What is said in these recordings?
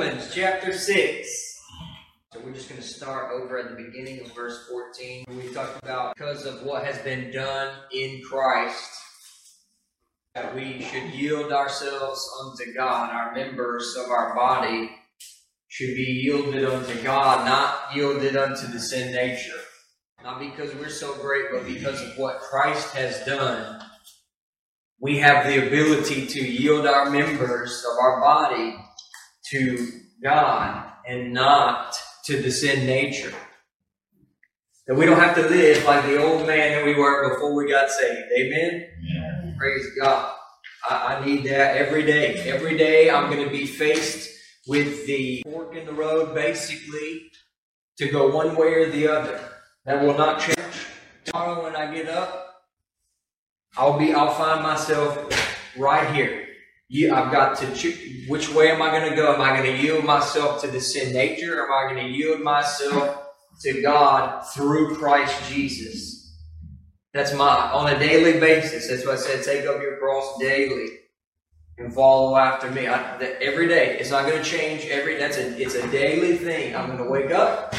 Romans chapter 6. So we're just going to start over at the beginning of verse 14. We talked about because of what has been done in Christ, that we should yield ourselves unto God. Our members of our body should be yielded unto God, not yielded unto the sin nature. Not because we're so great, but because of what Christ has done. We have the ability to yield our members of our body to God and not to the sin nature. That we don't have to live like the old man that we were before we got saved. Amen? Yeah. Praise God. I, I need that every day. Every day I'm going to be faced with the fork in the road, basically, to go one way or the other. That will not change. Tomorrow when I get up, I'll be, I'll find myself right here. You, I've got to choose. Which way am I going to go? Am I going to yield myself to the sin nature? Or am I going to yield myself to God through Christ Jesus? That's my on a daily basis. That's why I said take up your cross daily and follow after me. I, every day. It's not going to change every. That's a. It's a daily thing. I'm going to wake up,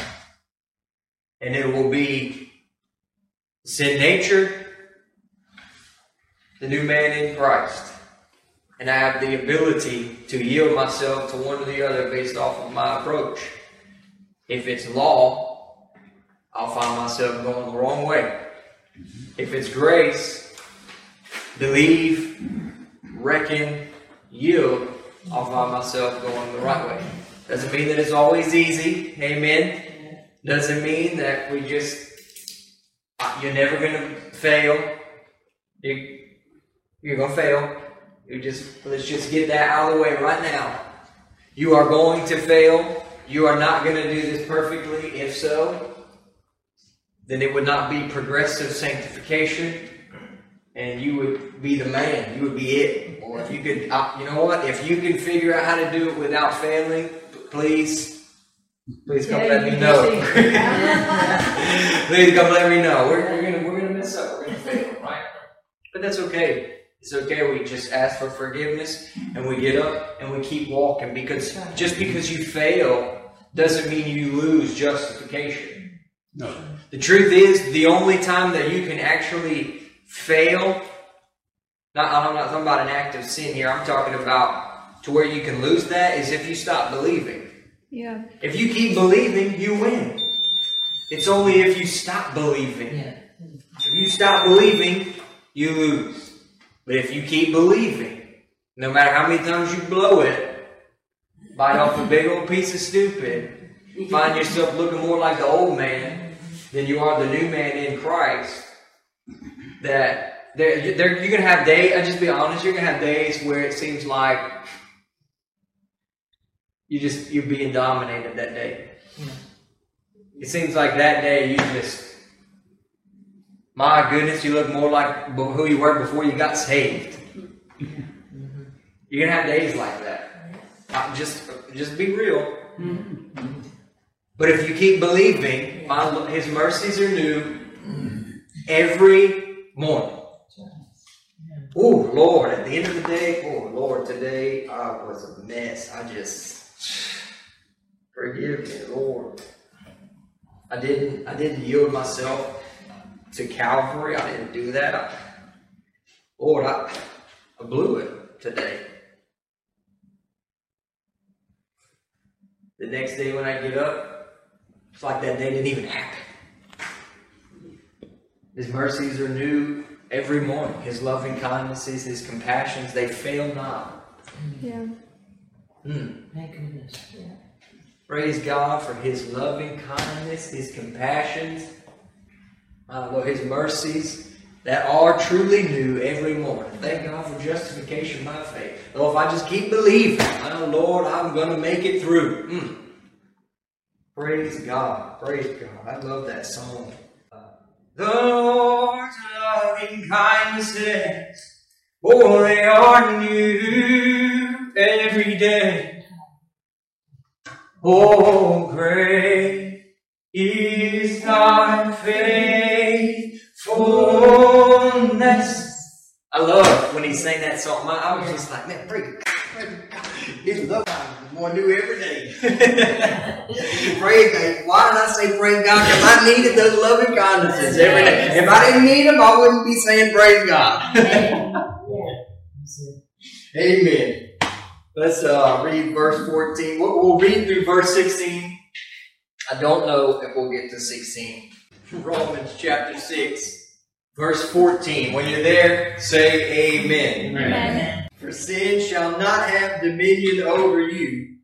and it will be sin nature, the new man in Christ, and I have the ability to yield myself to one or the other based off of my approach. If it's law, I'll find myself going the wrong way. If it's grace, believe, reckon, yield, I'll find myself going the right way. Doesn't mean that it's always easy. Amen. Doesn't mean that we just, uh, you're never going to fail. You, you're going to fail. You just, let's just get that out of the way right now. You are going to fail. You are not going to do this perfectly. If so, then it would not be progressive sanctification, and you would be the man. You would be it. Or if you could, uh, you know what? If you can figure out how to do it without failing, please, please come Yeah, let me know. please come let me know. We're, we're gonna we're gonna mess up. We're gonna fail, right? But that's okay. It's okay. We just ask for forgiveness and we get up and we keep walking because just because you fail doesn't mean you lose justification. No. The truth is, the only time that you can actually fail, not, I'm not talking about an act of sin here, I'm talking about to where you can lose that is if you stop believing. Yeah. If you keep believing, you win. It's only if you stop believing. Yeah. If you stop believing, you lose. But if you keep believing, no matter how many times you blow it, bite off a big old piece of stupid, find yourself looking more like the old man than you are the new man in Christ, that there, there, you're gonna have days. I just be honest. You're gonna have days where it seems like you just you're being dominated that day. Hmm. It seems like that day you just, my goodness, you look more like who you were before you got saved. You're gonna have days like that. Uh, just, just be real. But if you keep believing, my, His mercies are new every morning. Oh Lord, at the end of the day, oh Lord, today I was a mess. I just forgive me, Lord. I didn't I didn't yield myself to Calvary. I didn't do that. I, Lord, I, I blew it today. The next day when I get up, it's like that day didn't even happen. His mercies are new every morning. His loving kindnesses, his compassions, they fail not. Yeah. Hmm. Thank goodness. Praise God for His loving kindness, His compassions, uh, Lord, His mercies that are truly new every morning. Thank God for justification by faith. Lord, if I just keep believing, oh Lord, I'm going to make it through. Mm. Praise God. Praise God. I love that song. Uh, the Lord's loving kindnesses, oh, they are new every day. Oh, great is thy faithfulness. I love when he sang that song. My, I was just like, man, praise God, praise God. His love going to every day. praise God. Why did I say praise God? Because I needed those loving kindnesses every day. If I didn't need them, I wouldn't be saying praise God. Amen. Let's uh, read verse 14. We'll, we'll read through verse 16. I don't know if we'll get to 16. Romans chapter 6, verse 14. When you're there, say amen. Amen. For sin shall not have dominion over you,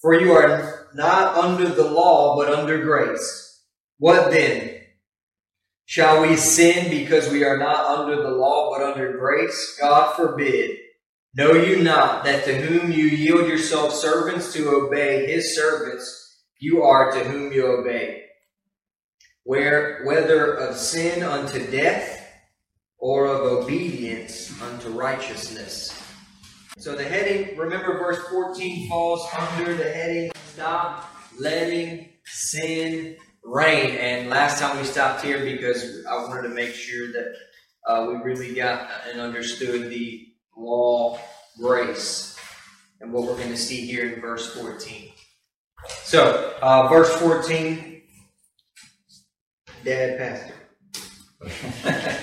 for you are not under the law, but under grace. What then? Shall we sin because we are not under the law, but under grace? God forbid. Know you not that to whom you yield yourselves servants to obey his servants, you are to whom you obey? Where, whether of sin unto death, or of obedience unto righteousness. So the heading, remember verse 14 falls under the heading, stop letting sin reign. And last time we stopped here because I wanted to make sure that uh, we really got and understood the law, grace, and what we're going to see here in verse 14. So, uh, verse 14, Dad Pastor.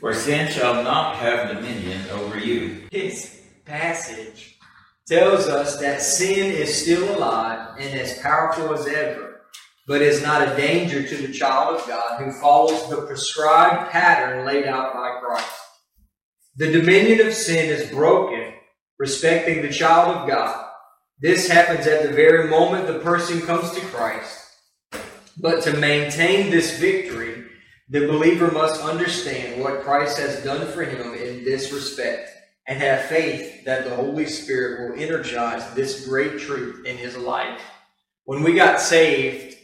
For sin shall not have dominion over you. This passage tells us that sin is still alive and as powerful as ever, but is not a danger to the child of God who follows the prescribed pattern laid out by Christ. The dominion of sin is broken, respecting the child of God. This happens at the very moment the person comes to Christ. But to maintain this victory, the believer must understand what Christ has done for him in this respect and have faith that the Holy Spirit will energize this great truth in his life. When we got saved,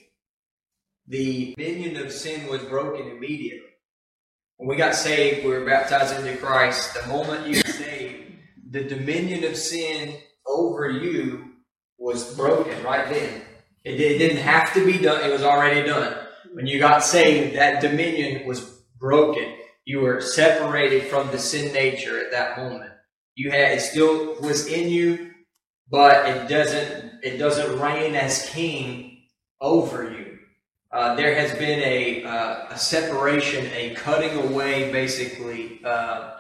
the dominion of sin was broken immediately. When we got saved, we were baptized into Christ. The moment you got saved, the dominion of sin over you was broken right then. It, it didn't have to be done, it was already done. When you got saved, that dominion was broken. You were separated from the sin nature at that moment. You had it still was in you, but it doesn't it doesn't reign as king over you. Uh, there has been a uh, a separation, a cutting away, basically, uh,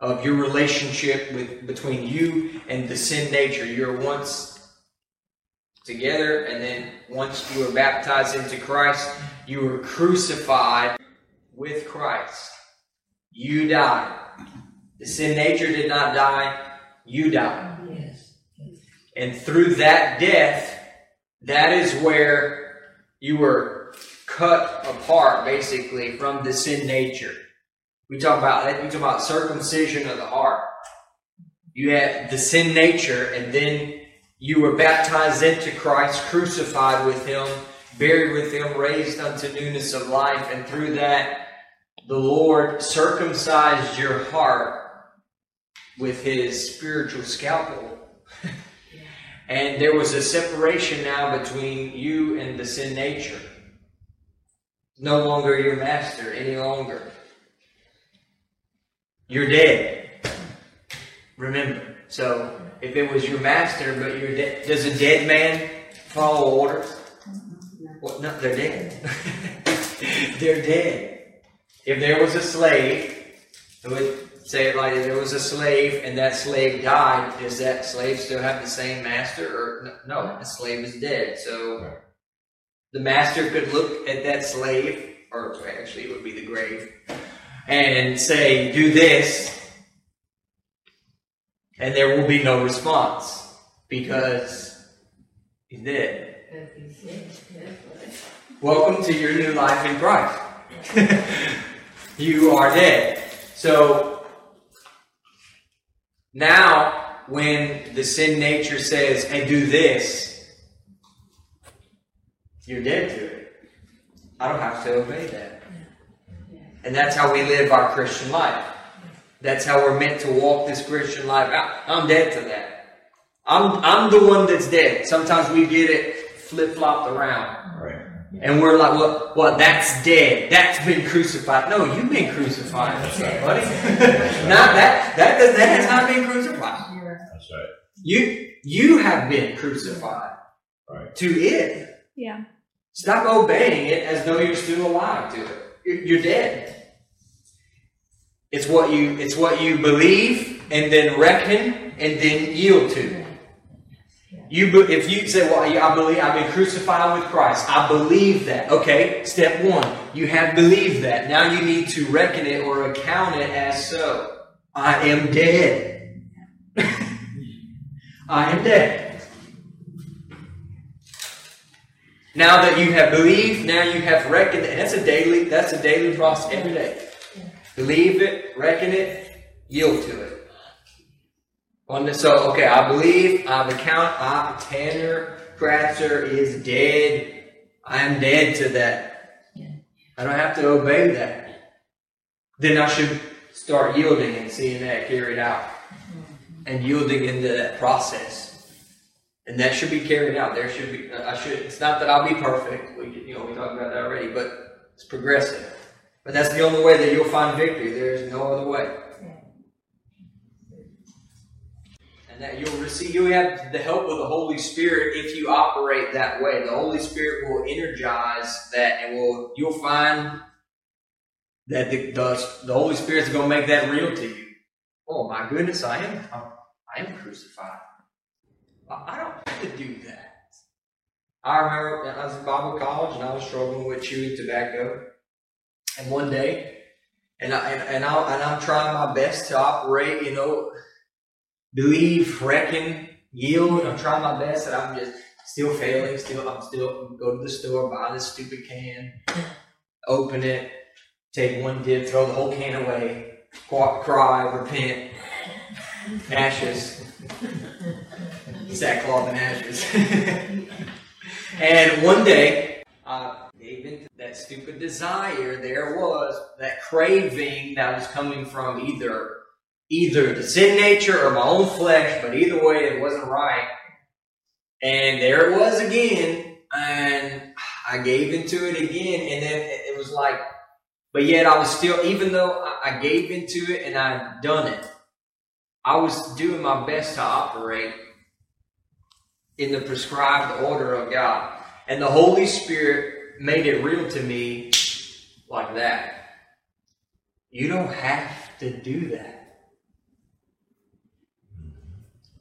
of your relationship with between you and the sin nature. You're once together, and then once you were baptized into Christ, you were crucified with Christ. You died. The sin nature did not die, you died. Yes. And through that death, that is where you were cut apart, basically, from the sin nature. We talk about that. We talk about circumcision of the heart. You have the sin nature, and then you were baptized into Christ, crucified with Him, buried with Him, raised unto newness of life, and through that, the Lord circumcised your heart with His spiritual scalpel. and there was a separation now between you and the sin nature. No longer your master any longer. You're dead. Remember. So if it was your master, but you're dead, does a dead man follow orders? Well, no, they're dead. they're dead. If there was a slave, it would say it like if there was a slave and that slave died, does that slave still have the same master? Or no, the slave is dead. So the master could look at that slave, or actually it would be the grave, and say, "Do this," and there will be no response because he's dead. Welcome to your new life in Christ. you are dead. So now, when the sin nature says, "Hey, do this," you're dead to it. I don't have to obey that. And that's how we live our Christian life. That's how we're meant to walk this Christian life out. I'm dead to that. I'm I'm the one that's dead. Sometimes we get it flip flopped around. Right. And we're like, well, well, that's dead. That's been crucified. No, you've been crucified, buddy. not that. That does, that has not been crucified. That's right. You You have been crucified Right. to it. Yeah. Stop obeying it as though you're still alive to it. You're, you're dead. It's what you it's what you believe and then reckon and then yield to. You if you say, "Well, I believe I've been crucified with Christ," I believe that. Okay, step one, you have believed that. Now you need to reckon it or account it as so. I am dead. I am dead. Now that you have believed, now you have reckoned. And that's a daily. That's a daily process every day. Believe it, reckon it, yield to it. So okay, I believe I've account. I, Tanner Kratzer is dead. I am dead to that. I don't have to obey that. Then I should start yielding and seeing that carried out, mm-hmm. and yielding into that process. And that should be carried out. There should be. I should. It's not that I'll be perfect. We, you know, we talked about that already. But it's progressive. But that's the only way that you'll find victory. There is no other way. And that you'll receive. You have the help of the Holy Spirit if you operate that way. The Holy Spirit will energize that, and will you'll find that the the, the Holy Spirit's going to make that real to you. Oh my goodness, I am. I am crucified. I I don't have to do that. I remember I was in Bible college and I was struggling with chewing tobacco. And one day, and I and, and I and I'm trying my best to operate, you know, believe, reckon, yield. I'm trying my best, and I'm just still failing. Still, I'm still go to the store, buy this stupid can, open it, take one dip, throw the whole can away, cry, repent, ashes, sackcloth and ashes. and one day, that stupid desire. There was that craving that was coming from either either the sin nature or my own flesh, but either way, it wasn't right. And there it was again, and I gave into it again, and then it was like, but yet I was still, even though I gave into it and I'd done it, I was doing my best to operate in the prescribed order of God. And the Holy Spirit made it real to me like that. You don't have to do that.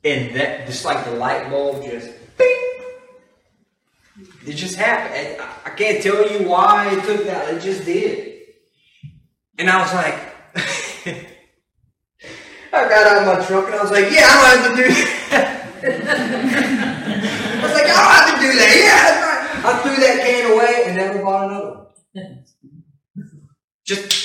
And that, just like the light bulb just, bing, it just happened. I- can't tell you why it took that. It just did. And I was like, I got out of my truck and I was like, yeah, I don't have to do that. I was like, I don't have to do that. Yeah. I threw that can away and never bought another one. Just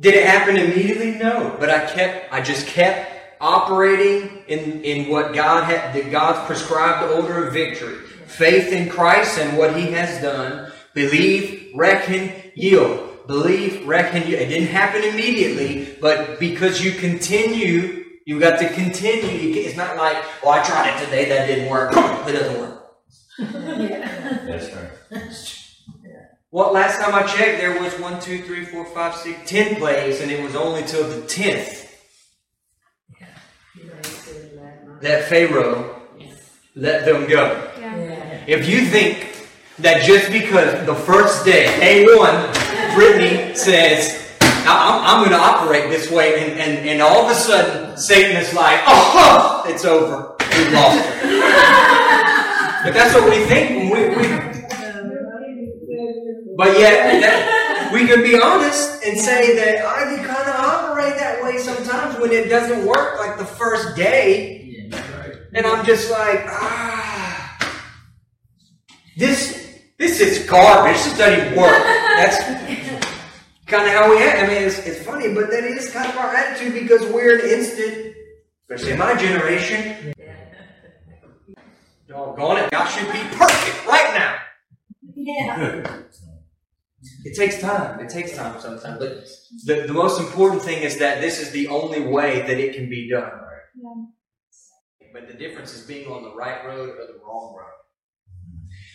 did it happen immediately? No, but I kept. I just kept operating in in what God had, the God's prescribed order of victory. Faith in Christ and what He has done. Believe, reckon, yield. Believe, reckon, yield. It didn't happen immediately, but because you continue, you got to continue. You can, it's not like, well, I tried it today, that didn't work. It doesn't work. yeah. That's right. Well, last time I checked, there was one, two, three, four, five, six, ten plays, and it was only till the tenth that Pharaoh let them go. Yeah. If you think that just because the first day, A1, Brittany says, I- I'm, I'm going to operate this way, and, and, and all of a sudden, Satan is like, oh, it's over. We've lost it. but that's what we think when we, we but yet, that, we can be honest and say that I can kind of operate that way sometimes when it doesn't work like the first day. Right. And I'm just like, ah, this this is garbage. This doesn't even work. That's kind of how we act. I mean, it's, it's funny, but that is kind of our attitude because we're an instant, especially in my generation. Doggone it, God should be perfect right now. Yeah. It takes time. It takes time sometimes. But the, the most important thing is that this is the only way that it can be done. Yeah. But the difference is being on the right road or the wrong road.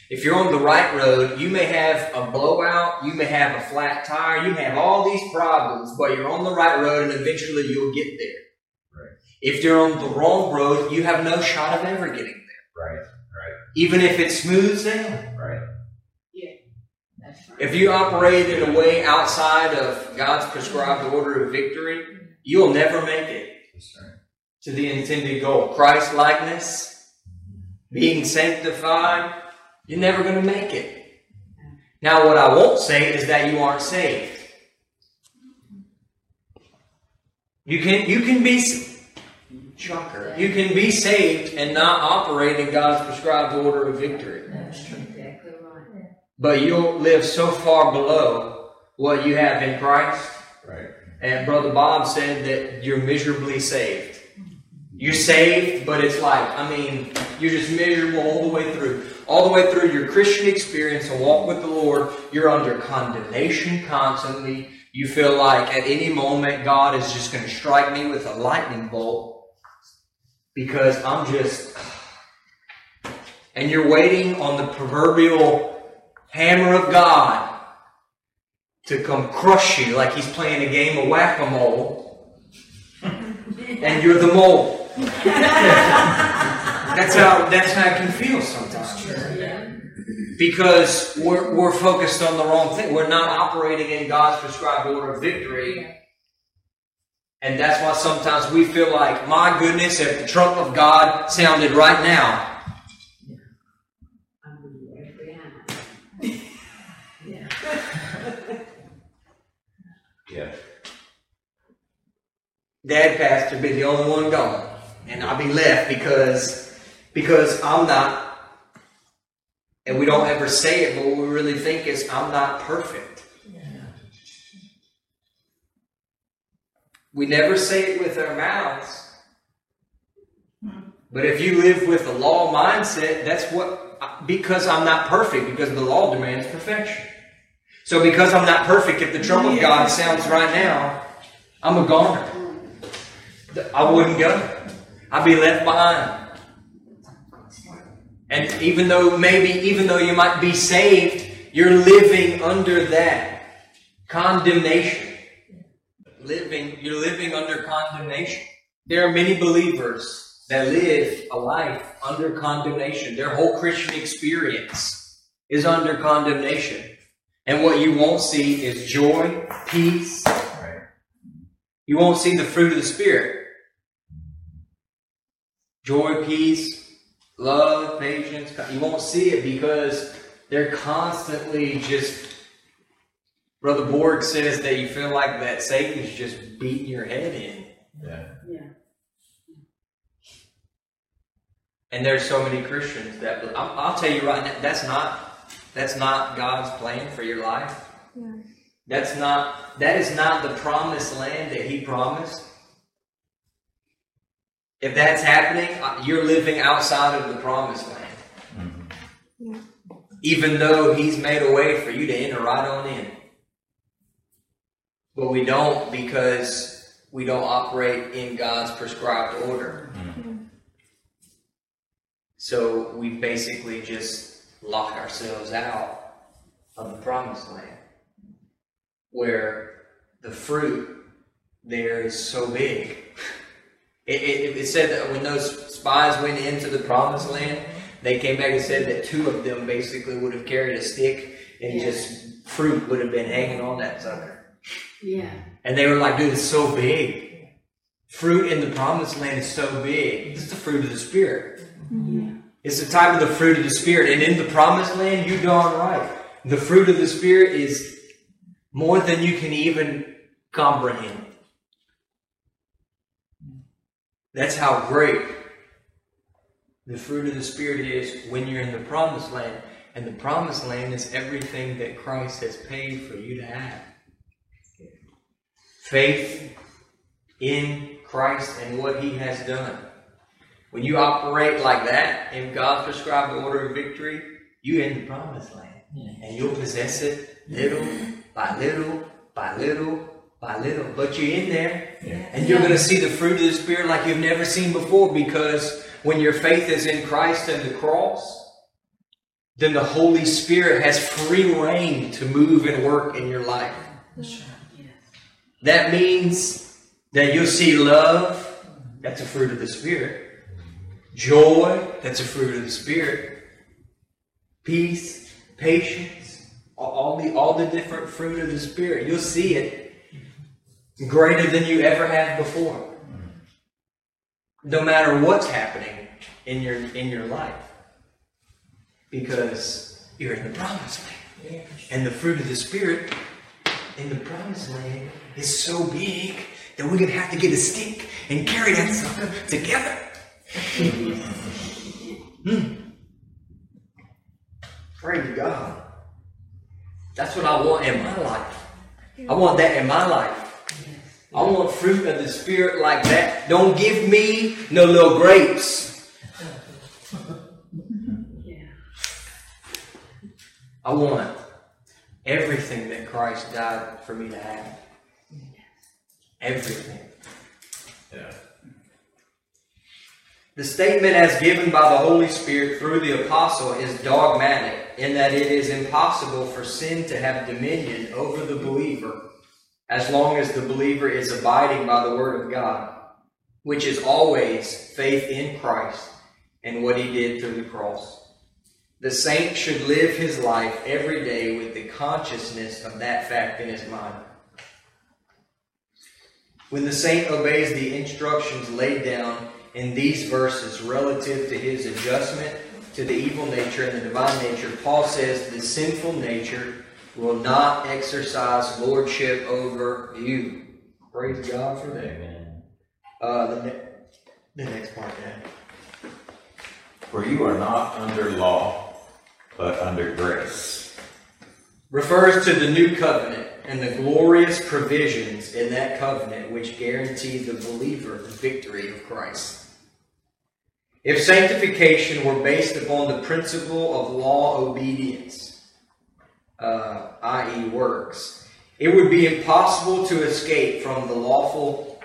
If you're on the right road, you may have a blowout, you may have a flat tire, you may have all these problems, but you're on the right road and eventually you'll get there. If you're on the wrong road, you have no shot of ever getting there. Right, right. Even if it smooths down. right. That's right. If you operate in a way outside of God's prescribed order of victory, mm-hmm. you'll never make it to the intended goal. Christ likeness, mm-hmm. being sanctified, you're never going to make it. Now, what I won't say is that you aren't saved. You can you can be shocker. You can be saved and not operate in God's prescribed order of victory. That's exactly right. But you'll live so far below what you have in Christ. Right. And Brother Bob said that you're miserably saved. You're saved, but it's like, I mean, you're just miserable all the way through. All the way through your Christian experience and walk with the Lord, you're under condemnation constantly. You feel like at any moment God is just going to strike me with a lightning bolt because I'm just. And you're waiting on the proverbial hammer of God to come crush you like he's playing a game of whack a mole. and you're the mole. that's how that's how it can feel sometimes. Because we're, we're focused on the wrong thing. We're not operating in God's prescribed order of victory. And that's why sometimes we feel like, my goodness, if the trump of God sounded right now, I'm gonna be right behind. Yeah. Yeah. Dad passed would be the only one gone. And I'll be left because because I'm not and we don't ever say it, but what we really think is I'm not perfect. We never say it with our mouths. But if you live with a law mindset, that's what because I'm not perfect, because the law demands perfection. So because I'm not perfect, if the trump of God sounds right now, I'm a goner. I wouldn't go. I'd be left behind. And even though maybe, even though you might be saved, you're living under that condemnation. Living, you're living under condemnation. There are many believers that live a life under condemnation. Their whole Christian experience is under condemnation. And what you won't see is joy, peace. You won't see the fruit of the Spirit. Joy, peace, love, patience. You won't see it because they're constantly just. Brother Borg says that you feel like that Satan's just beating your head in. Yeah. Yeah. And there's so many Christians that I'll, I'll tell you right now, that's not that's not God's plan for your life. Yeah. That's not that is not the promised land that He promised. If that's happening, you're living outside of the promised land. Mm-hmm. Even though He's made a way for you to enter right on in. But we don't because we don't operate in God's prescribed order. Mm-hmm. So we basically just lock ourselves out of the promised land where the fruit there is so big. It, it, it said that when those spies went into the promised land, they came back and said that two of them basically would have carried a stick and just fruit would have been hanging on that sucker. Yeah. And they were like, dude, it's so big. Fruit in the promised land is so big. It's the fruit of the Spirit. Yeah. It's the type of the fruit of the Spirit. And in the promised land, you darn right. The fruit of the Spirit is more than you can even comprehend. That's how great the fruit of the Spirit is when you're in the promised land. And the promised land is everything that Christ has paid for you to have. Faith in Christ and what He has done. When you operate like that in God's prescribed order of victory, you're in the promised land. And you'll possess it little by little by little by little. But you're in there. And you're going to see the fruit of the Spirit like you've never seen before because when your faith is in Christ and the cross, then the Holy Spirit has free reign to move and work in your life. Yes. That means that you'll see love That's a fruit of the Spirit. Joy, that's a fruit of the Spirit. Peace, patience, all- all the all the different fruit of the Spirit. You'll see it greater than you ever have before. No matter what's happening in your in your life. Because you're in the promised land. And the fruit of the Spirit in the promised land is so big that we're gonna have to get a stick and carry that sucker together. Hmm. Praise God. That's what I want in my life. I want that in my life. I want fruit of the Spirit like that. Don't give me no little grapes. I want everything that Christ died for me to have. Everything. The statement as given by the Holy Spirit through the apostle is dogmatic in that it is impossible for sin to have dominion over the believer as long as the believer is abiding by the Word of God, which is always faith in Christ and what He did through the cross. The saint should live his life every day with the consciousness of that fact in his mind. When the saint obeys the instructions laid down in these verses relative to his adjustment to the evil nature and the divine nature, Paul says the sinful nature will not exercise lordship over you. Praise God for that. Amen. Uh, the, ne- the next part, Dad. For you are not under law, but under grace. refers to the new covenant and the glorious provisions in that covenant which guarantee the believer the victory of Christ. If sanctification were based upon the principle of law obedience, uh, i.e., works, it would be impossible to escape from the lawful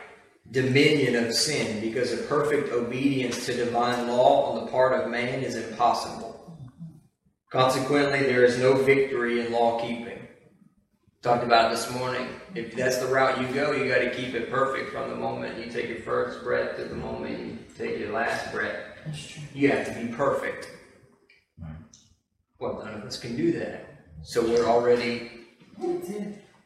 dominion of sin because a perfect obedience to divine law on the part of man is impossible. Consequently, there is no victory in law keeping. Talked about it this morning. If that's the route you go, you got to keep it perfect from the moment you take your first breath to the moment you take your last breath. You have to be perfect. Well, none of us can do that. So we're already,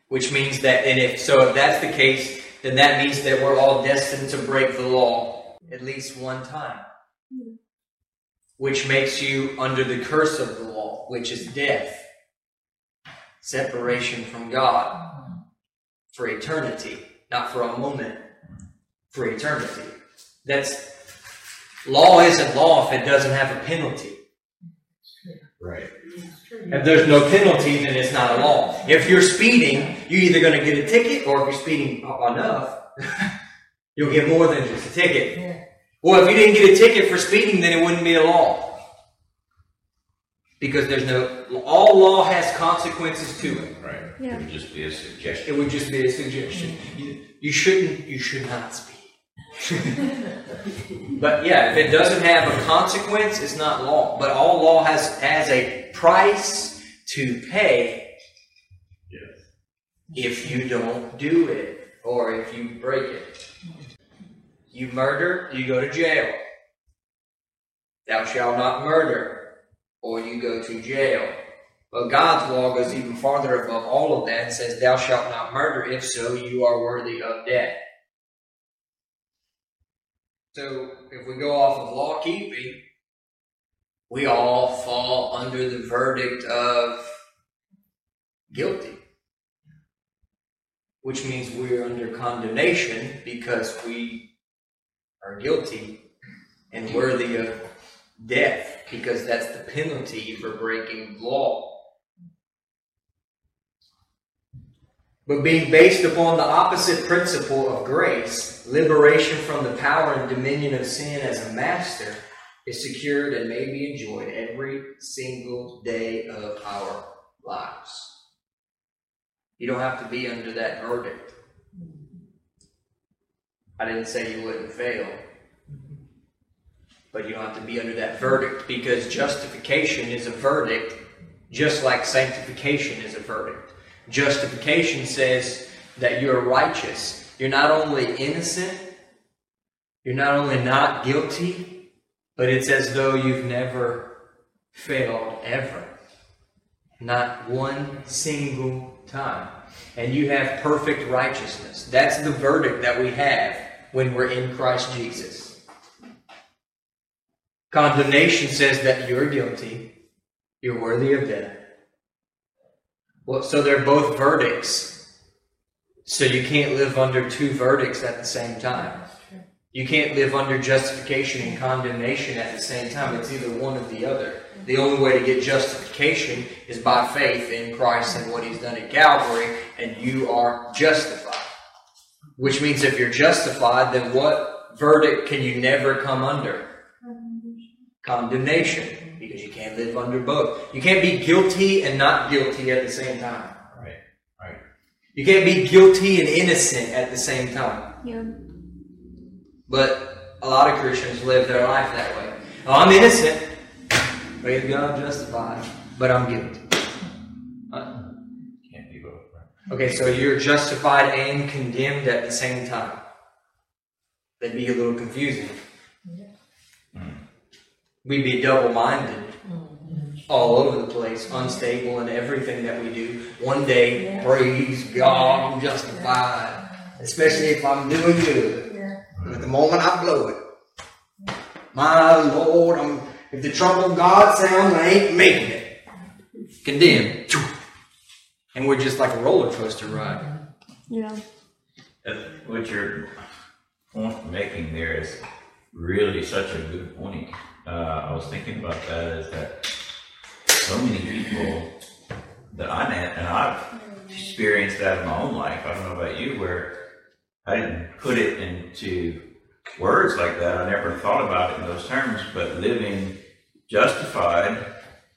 which means that, and if so, if that's the case, then that means that we're all destined to break the law at least one time which makes you under the curse of the law, which is death, separation from God for eternity, not for a moment, for eternity. That's law isn't law if it doesn't have a penalty. Right. If there's no penalty, then it's not a law. If you're speeding, you're either going to get a ticket, or if you're speeding enough, you'll get more than just a ticket. Well, if you didn't get a ticket for speeding, then it wouldn't be a law. Because there's no, all law has consequences to it. Right. Yeah. It would just be a suggestion. It would just be a suggestion. Mm-hmm. You, you shouldn't, you should not speed. but yeah, if it doesn't have a consequence, it's not law. But all law has, has a price to pay Yes. if you don't do it or if you break it. You murder, you go to jail. Thou shalt not murder, or you go to jail. But God's law goes even farther above all of that and says, Thou shalt not murder, if so, you are worthy of death. So, if we go off of law keeping, we all fall under the verdict of guilty which means we're under condemnation because we are guilty and worthy of death because that's the penalty for breaking law. But being based upon the opposite principle of grace, liberation from the power and dominion of sin as a master is secured and may be enjoyed every single day of our lives. You don't have to be under that verdict. I didn't say you wouldn't fail. But you don't have to be under that verdict because justification is a verdict, just like sanctification is a verdict. Justification says that you're righteous. You're not only innocent, You're not only not guilty, but it's as though you've never failed ever. Not one single time. And you have perfect righteousness. That's the verdict that we have when we're in Christ Jesus. Condemnation says that you're guilty, you're worthy of death. Well, so they're both verdicts. So you can't live under two verdicts at the same time. You can't live under justification and condemnation at the same time. It's either one or the other. Mm-hmm. The only way to get justification is by faith in Christ and what He's done at Calvary, and you are justified. Which means if you're justified, then what verdict can you never come under? Condemnation. Because you can't live under both. You can't be guilty and not guilty at the same time. Right, right. You can't be guilty and innocent at the same time. Yeah. But a lot of Christians live their life that way. Oh, I'm innocent. Praise God, I'm justified, but I'm guilty. Uh, Can't be both, right? Okay, so you're justified and condemned at the same time. That'd be a little confusing. We'd be double minded mm-hmm. all over the place, unstable in everything that we do. One day, praise God, I'm justified, especially if I'm doing good. But at the moment I blow it, my Lord, I'm, if the trump of God sounds, I ain't making it. Condemned. And we're just like a roller coaster ride. Yeah. What you're point making there is really such a good point. Uh, I was thinking about that is that so many people that I met, and I've experienced that in my own life. I don't know about you, where I didn't put it into words like that. I never thought about it in those terms, but living justified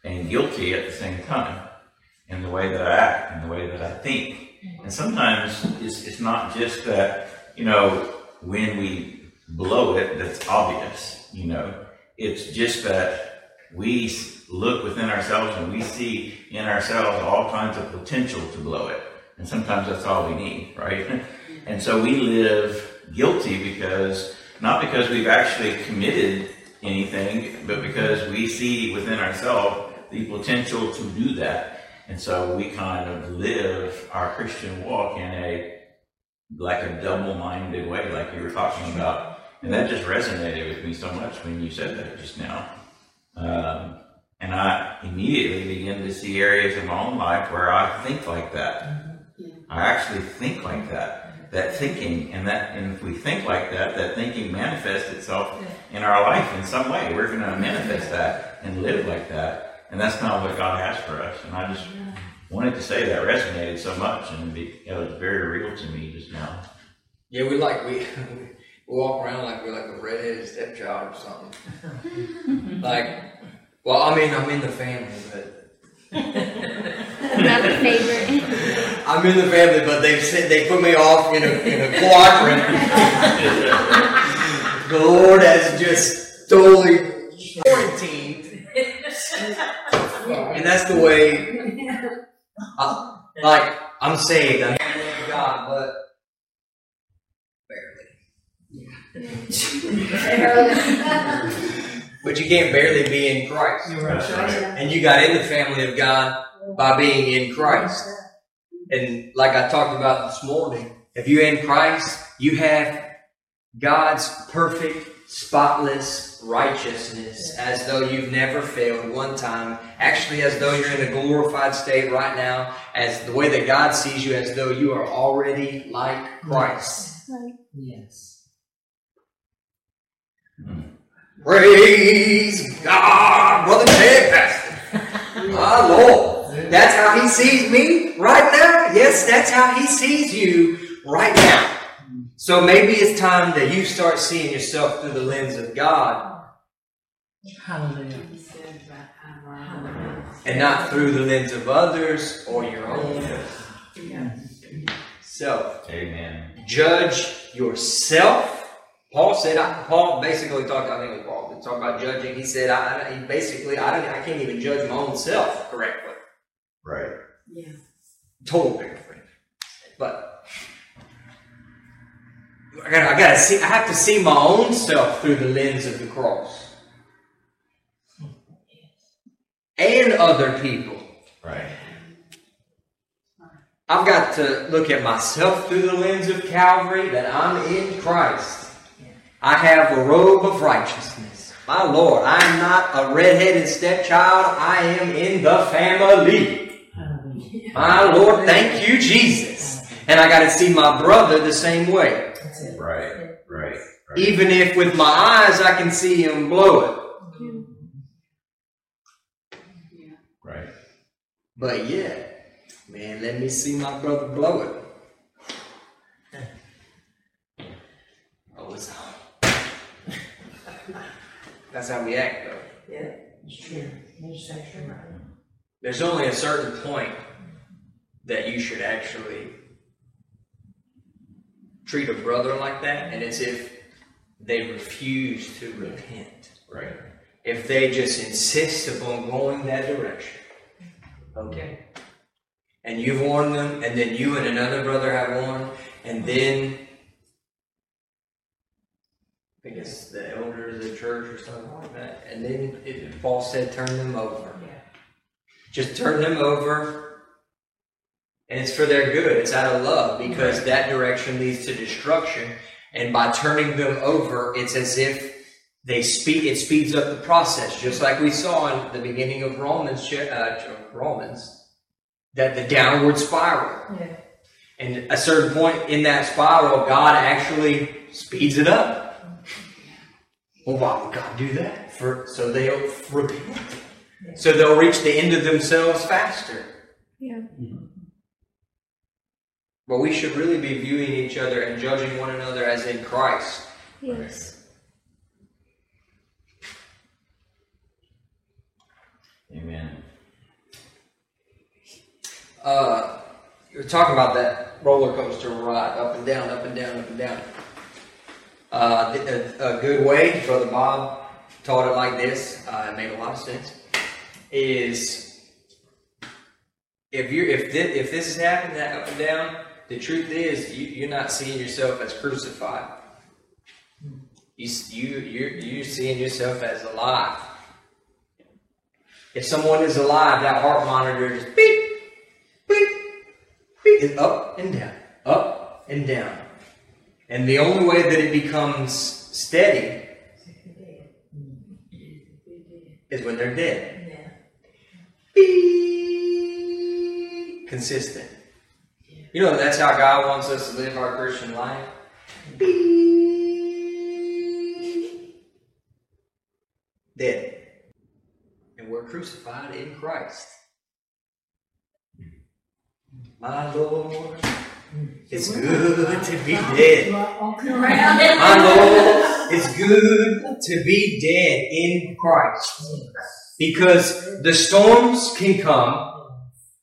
and guilty at the same time in the way that I act, in the way that I think. And sometimes it's, it's not just that, you know, when we blow it, that's obvious, you know. It's just that we look within ourselves and we see in ourselves all kinds of potential to blow it. And sometimes that's all we need, right? And so we live guilty because, not because we've actually committed anything, but because we see within ourselves the potential to do that. And so we kind of live our Christian walk in a, like a double-minded way, like you were talking about. And that just resonated with me so much when you said that just now. Um, and I immediately begin to see areas of my own life where I think like that. I actually think like that. That thinking and that, and if we think like that, that thinking manifests itself in our life in some way. We're going to manifest that and live like that. And that's not what God has for us. And I just wanted to say that resonated so much and it was very real to me just now. Yeah, we like we, we walk around like we're like a redheaded stepchild or something. like, well, I mean, I'm in the family, but Not the favorite. I'm in the family, but they've said they put me off in a in a quadrant. the Lord has just totally quarantined, and that's the way. I, like I'm saved, I'm in God, but but you can't barely be in Christ. Right. And you got in the family of God by being in Christ. And like I talked about this morning, if you're in Christ, you have God's perfect, spotless righteousness as though you've never failed one time. Actually, as though you're in a glorified state right now, as the way that God sees you, as though you are already like Christ. Yes. Praise God, Brother Ted Pastor. My Lord. That's how he sees me right now. Yes, that's how he sees you right now. So maybe it's time that you start seeing yourself through the lens of God Hallelujah. He said that I'm and not through the lens of others or your own Yeah. self. Amen. Judge yourself. Paul said, I, Paul basically talked, I think it was Paul, talked about judging. He said, I, I- basically, I, don't, I can't even judge my own self correctly. Right. Yeah. total different. But I gotta, I gotta see. I have to see my own self through the lens of the cross, and other people. Right. I've got to look at myself through the lens of Calvary. That I'm in Christ. I have a robe of righteousness. My Lord, I am not a redheaded stepchild. I am in the family. My Lord, thank you, Jesus. And I got to see my brother the same way. Right. Right. right. Even if with my eyes I can see him blow it. Right. But yeah, man, let me see my brother blow it. Oh, it's on. That's how we act, though. Yeah, it's true. It's actually right. There's only a certain point that you should actually treat a brother like that, and it's if they refuse to repent. Right. If they just insist upon going that direction. Okay. And you've warned them, and then you and another brother have warned, and then I guess the elders of the church or something like that, and then it, Paul said, turn them over. Yeah. Just turn them over, and it's for their good. It's out of love because that direction leads to destruction, and by turning them over, it's as if they speed. It speeds up the process, just like we saw in the beginning of Romans. Uh, Romans, that the downward spiral. Yeah. And a certain point in that spiral, God actually speeds it up. Well, why would God do that? For so they'll repent. So they'll reach the end of themselves faster. Yeah. But we should really be viewing each other and judging one another as in Christ. Yes. Amen. Uh, you were talking about that roller coaster ride, up and down, up and down, up and down. Uh, a, a good way, Brother Bob taught it like this. Uh, it made a lot of sense. Is if you if this, if this is happening that up and down, the truth is you, you're not seeing yourself as crucified. You you you're, you're seeing yourself as alive. If someone is alive, that heart monitor is beep beep, beep, is up and down, up and down. And the only way that it becomes steady is when they're dead. Beep, consistent. You know, that's how God wants us to live our Christian life. Beep. Dead. And we're crucified in Christ. My Lord, it's good to be dead. My Lord, it's good to be dead in Christ. Because the storms can come,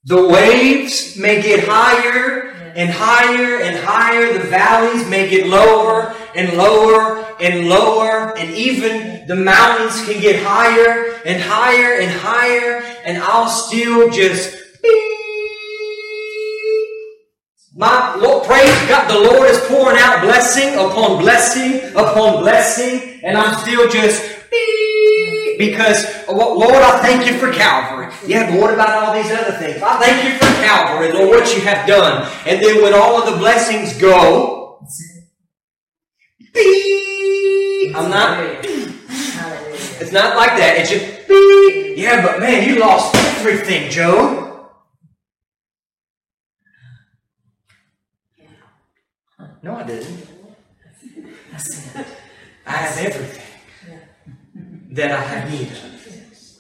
the waves may get higher and higher and higher, the valleys may get lower and lower and lower, and even the mountains can get higher and higher and higher, and I'll still just my Lord, praise God, the Lord is pouring out blessing upon blessing upon blessing, and I'm still just because Lord, I thank you for Calvary. Yeah, but what about all these other things? I thank you for Calvary, Lord, what you have done. And then when all of the blessings go, I'm not. It's not like that. It's just beep. Yeah, but man, you lost everything, Joe. No, I didn't. That's it. I have everything that I have need of.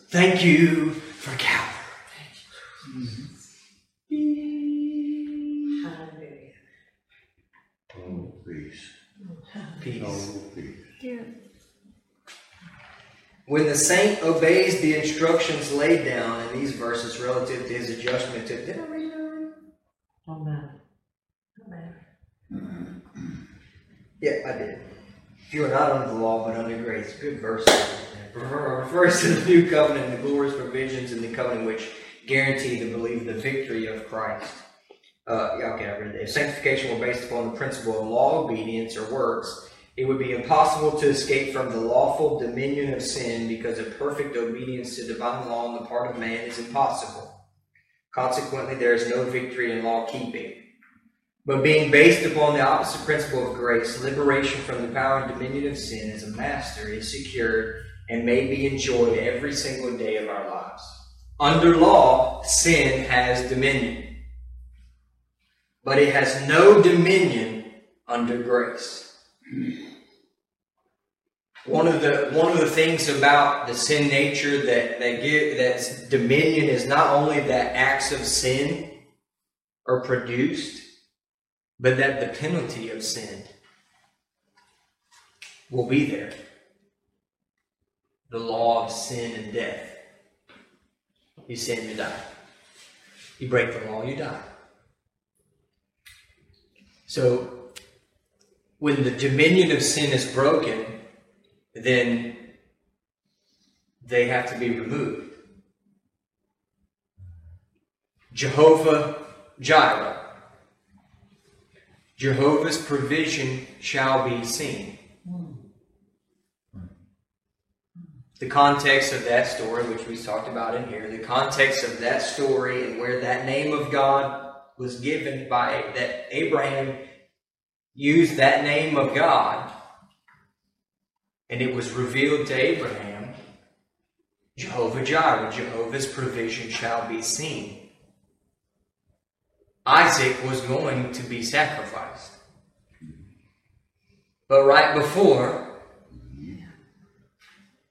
Thank you for Calvary. Hallelujah. Oh, peace. Peace. Oh, peace. Yeah. When the saint obeys the instructions laid down in these verses relative to his adjustment to. Did I read that already? Don't matter. Don't matter. Yeah, I did. You are not under the law but under grace, good verse. Refers to the new covenant the glorious provisions in the covenant which guarantee the belief, of the victory of Christ. uh, yeah, okay, I read. If sanctification were based upon the principle of law obedience or works, it would be impossible to escape from the lawful dominion of sin because a perfect obedience to divine law on the part of man is impossible. Consequently, there is no victory in law keeping. But being based upon the opposite principle of grace, liberation from the power and dominion of sin as a master is secured and may be enjoyed every single day of our lives. Under law, sin has dominion, but it has no dominion under grace. One of the one of the things about the sin nature that that give that's dominion is not only that acts of sin are produced, but that the penalty of sin will be there. The law of sin and death. You sin, you die. You break the law, you die. So, when the dominion of sin is broken, then they have to be removed. Jehovah Jireh. Jehovah's provision shall be seen. The context of that story, which we talked about in here, the context of that story and where that name of God was given by that Abraham used that name of God and it was revealed to Abraham Jehovah Jireh, Jehovah's provision shall be seen. Isaac was going to be sacrificed. But right before,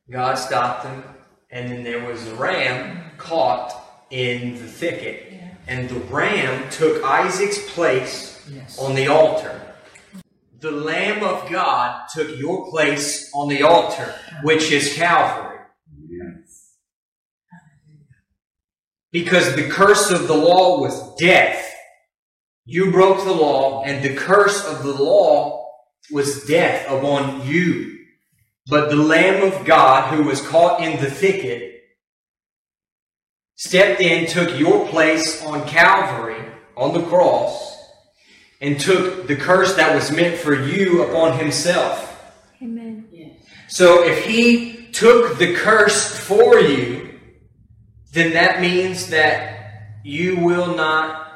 God stopped him, and then there was a ram caught in the thicket. And the ram took Isaac's place Yes. on the altar. The Lamb of God took your place on the altar, which is Calvary. Because the curse of the law was death. You broke the law, and the curse of the law was death upon you. But the Lamb of God, who was caught in the thicket, stepped in, took your place on Calvary, on the cross, and took the curse that was meant for you upon himself. Amen. So if he took the curse for you, then that means that you will not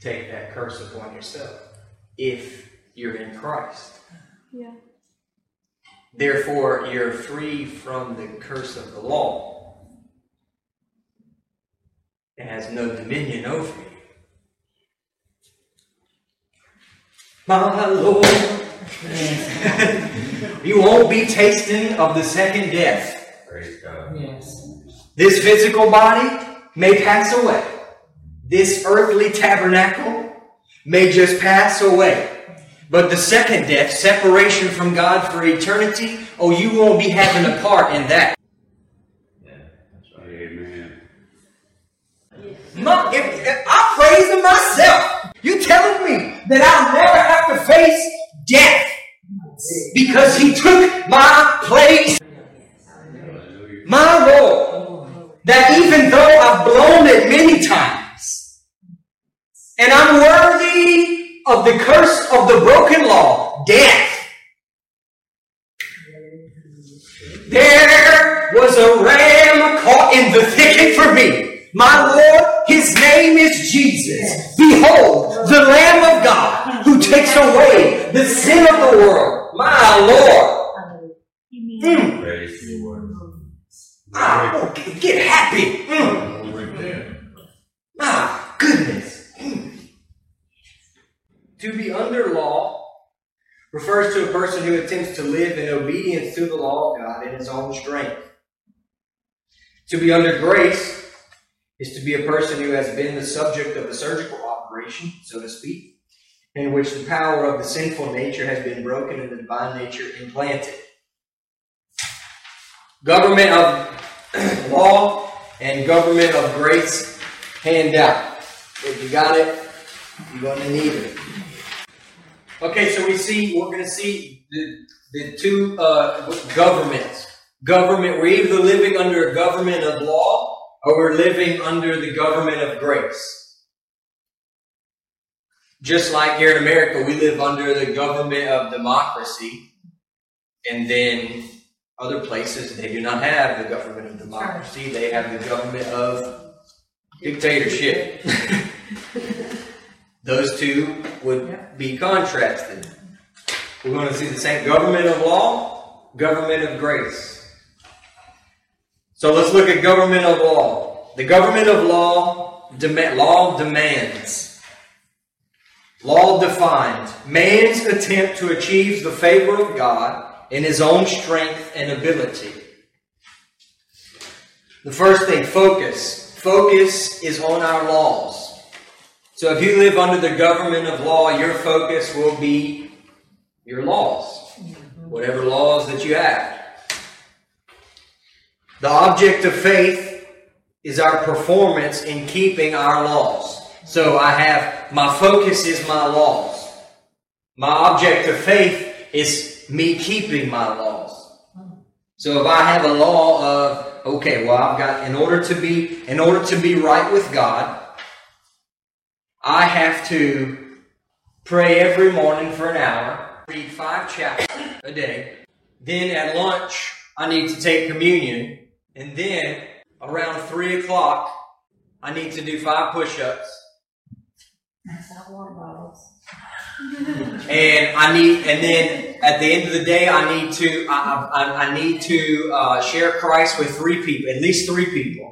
take that curse upon yourself if you're in Christ. Yeah. Therefore, you're free from the curse of the law. It has no dominion over you. My Lord, you won't be tasting of the second death. Praise God. Yes. This physical body may pass away. This earthly tabernacle may just pass away. But the second death, separation from God for eternity, oh, you won't be having a part in that. Yeah, that's right. Amen. My, if, if I'm praising myself. You telling me that I'll never have to face death because He took my place, my Lord. That even though I've blown it many times, and I'm worthy of the curse of the broken law, death. There was a ram caught in the thicket for me. My Lord, his name is Jesus. Behold, the Lamb of God who takes away the sin of the world. My Lord. Mm. Praise the Lord. Ah, oh, get happy. Mm. Him. Ah, goodness. To be under law refers to a person who attempts to live in obedience to the law of God in his own strength. To be under grace is to be a person who has been the subject of a surgical operation, so to speak, in which the power of the sinful nature has been broken and the divine nature implanted. Government of law and government of grace hand out. If you got it, you're going to need it. Okay, so we see, we're going to see the, the two uh, governments. Government, we're either living under a government of law or we're living under the government of grace. just like here in America, we live under the government of democracy, and then other places they do not have the government of democracy; they have the government of dictatorship. Those two would be contrasted. We're going to see the same government of law, government of grace. So let's look at government of law. The government of law, dem- law demands. Law defines Man's attempt to achieve the favor of God in his own strength and ability. The first thing, focus. Focus is on our laws. So if you live under the government of law, your focus will be your laws, whatever laws that you have. The object of faith is our performance in keeping our laws. So I have my focus is my laws. My object of faith is me keeping my laws. So if I have a law of okay, well I've got in order to be in order to be right with God, I have to pray every morning for an hour, read five chapters a day. Then at lunch, I need to take communion. And then around three o'clock, I need to do five push ups. Not. And I need, and then at the end of the day, I need to, I, I, I need to uh, share Christ with three people, at least three people.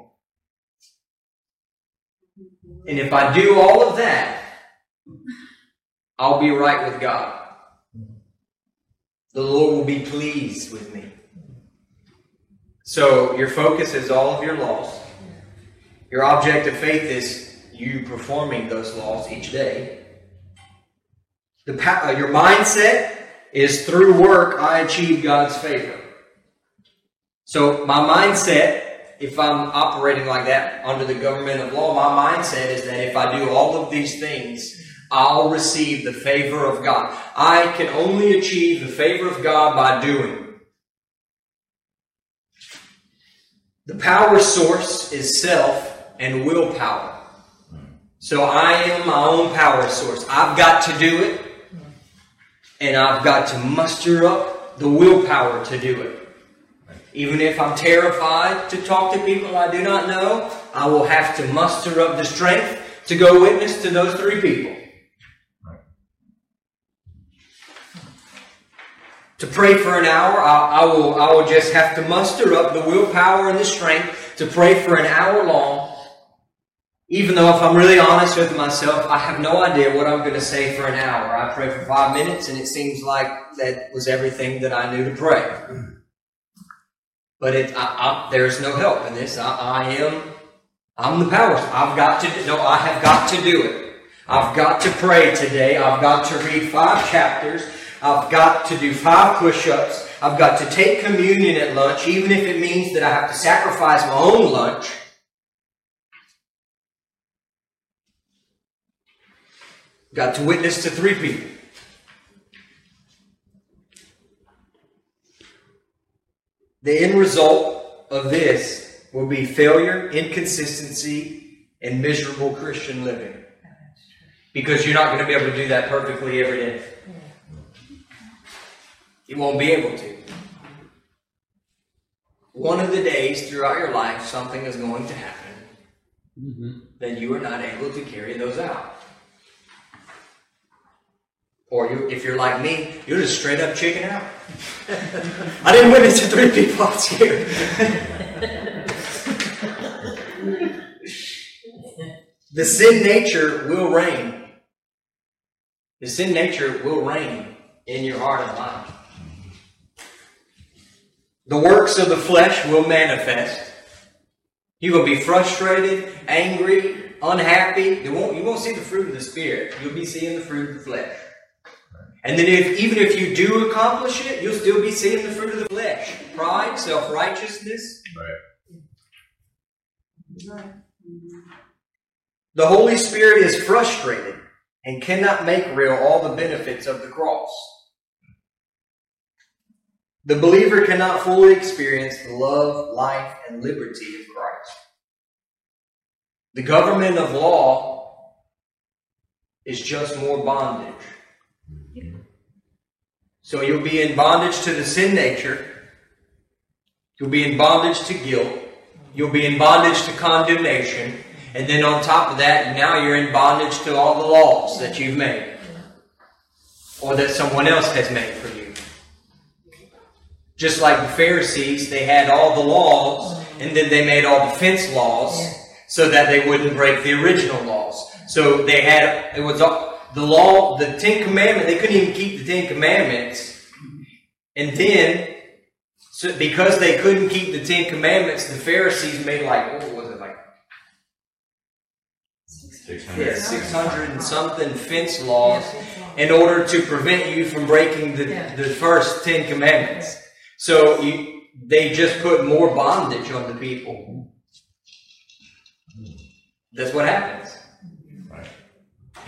And if I do all of that, I'll be right with God. The Lord will be pleased with me. So your focus is all of your laws. Your object of faith is you performing those laws each day. Pa- uh, your mindset is through work I achieve God's favor. So my mindset, if I'm operating like that under the government of law, my mindset is that if I do all of these things, I'll receive the favor of God. I can only achieve the favor of God by doing. The power source is self and willpower. So I am my own power source. I've got to do it, and I've got to muster up the willpower to do it. Even if I'm terrified to talk to people I do not know, I will have to muster up the strength to go witness to those three people. To pray for an hour, I, I will I will just have to muster up the willpower and the strength to pray for an hour long. Even though, if I'm really honest with myself, I have no idea what I'm going to say for an hour. I pray for five minutes, and it seems like that was everything that I knew to pray. But it, I, I, there's no help in this. I, I am, I'm the power. I've got to. No, I have got to do it. I've got to pray today. I've got to read five chapters. I've got to do five push-ups. I've got to take communion at lunch, even if it means that I have to sacrifice my own lunch. Got to witness to three people. The end result of this will be failure, inconsistency, and miserable Christian living. Because you're not going to be able to do that perfectly every day. You won't be able to. One of the days throughout your life, something is going to happen mm-hmm. that you are not able to carry those out. Or you, if you're like me, you're just straight up chicken out. I didn't witness to three people. I'm scared. the sin nature will reign. The sin nature will reign in your heart and mind. The works of the flesh will manifest. You will be frustrated, angry, unhappy. You won't, you won't see the fruit of the Spirit. You'll be seeing the fruit of the flesh. And then if, even if you do accomplish it, you'll still be seeing the fruit of the flesh. Pride, self-righteousness. Right. The Holy Spirit is frustrated and cannot make real all the benefits of the cross. The believer cannot fully experience the love, life, and liberty of Christ. The government of law is just more bondage. So you'll be in bondage to the sin nature. You'll be in bondage to guilt. You'll be in bondage to condemnation. And then on top of that, now you're in bondage to all the laws that you've made. Or that someone else has made for you. Just like the Pharisees, they had all the laws, and then they made all the fence laws so that they wouldn't break the original laws. So they had, it was all, the law, the Ten Commandments, they couldn't even keep the Ten Commandments. And then, so because they couldn't keep the Ten Commandments, the Pharisees made like, what was it, like Six yeah, 600 and something fence laws in order to prevent you from breaking the, Yeah. the first Ten Commandments. So you, they just put more bondage on the people. That's what happens.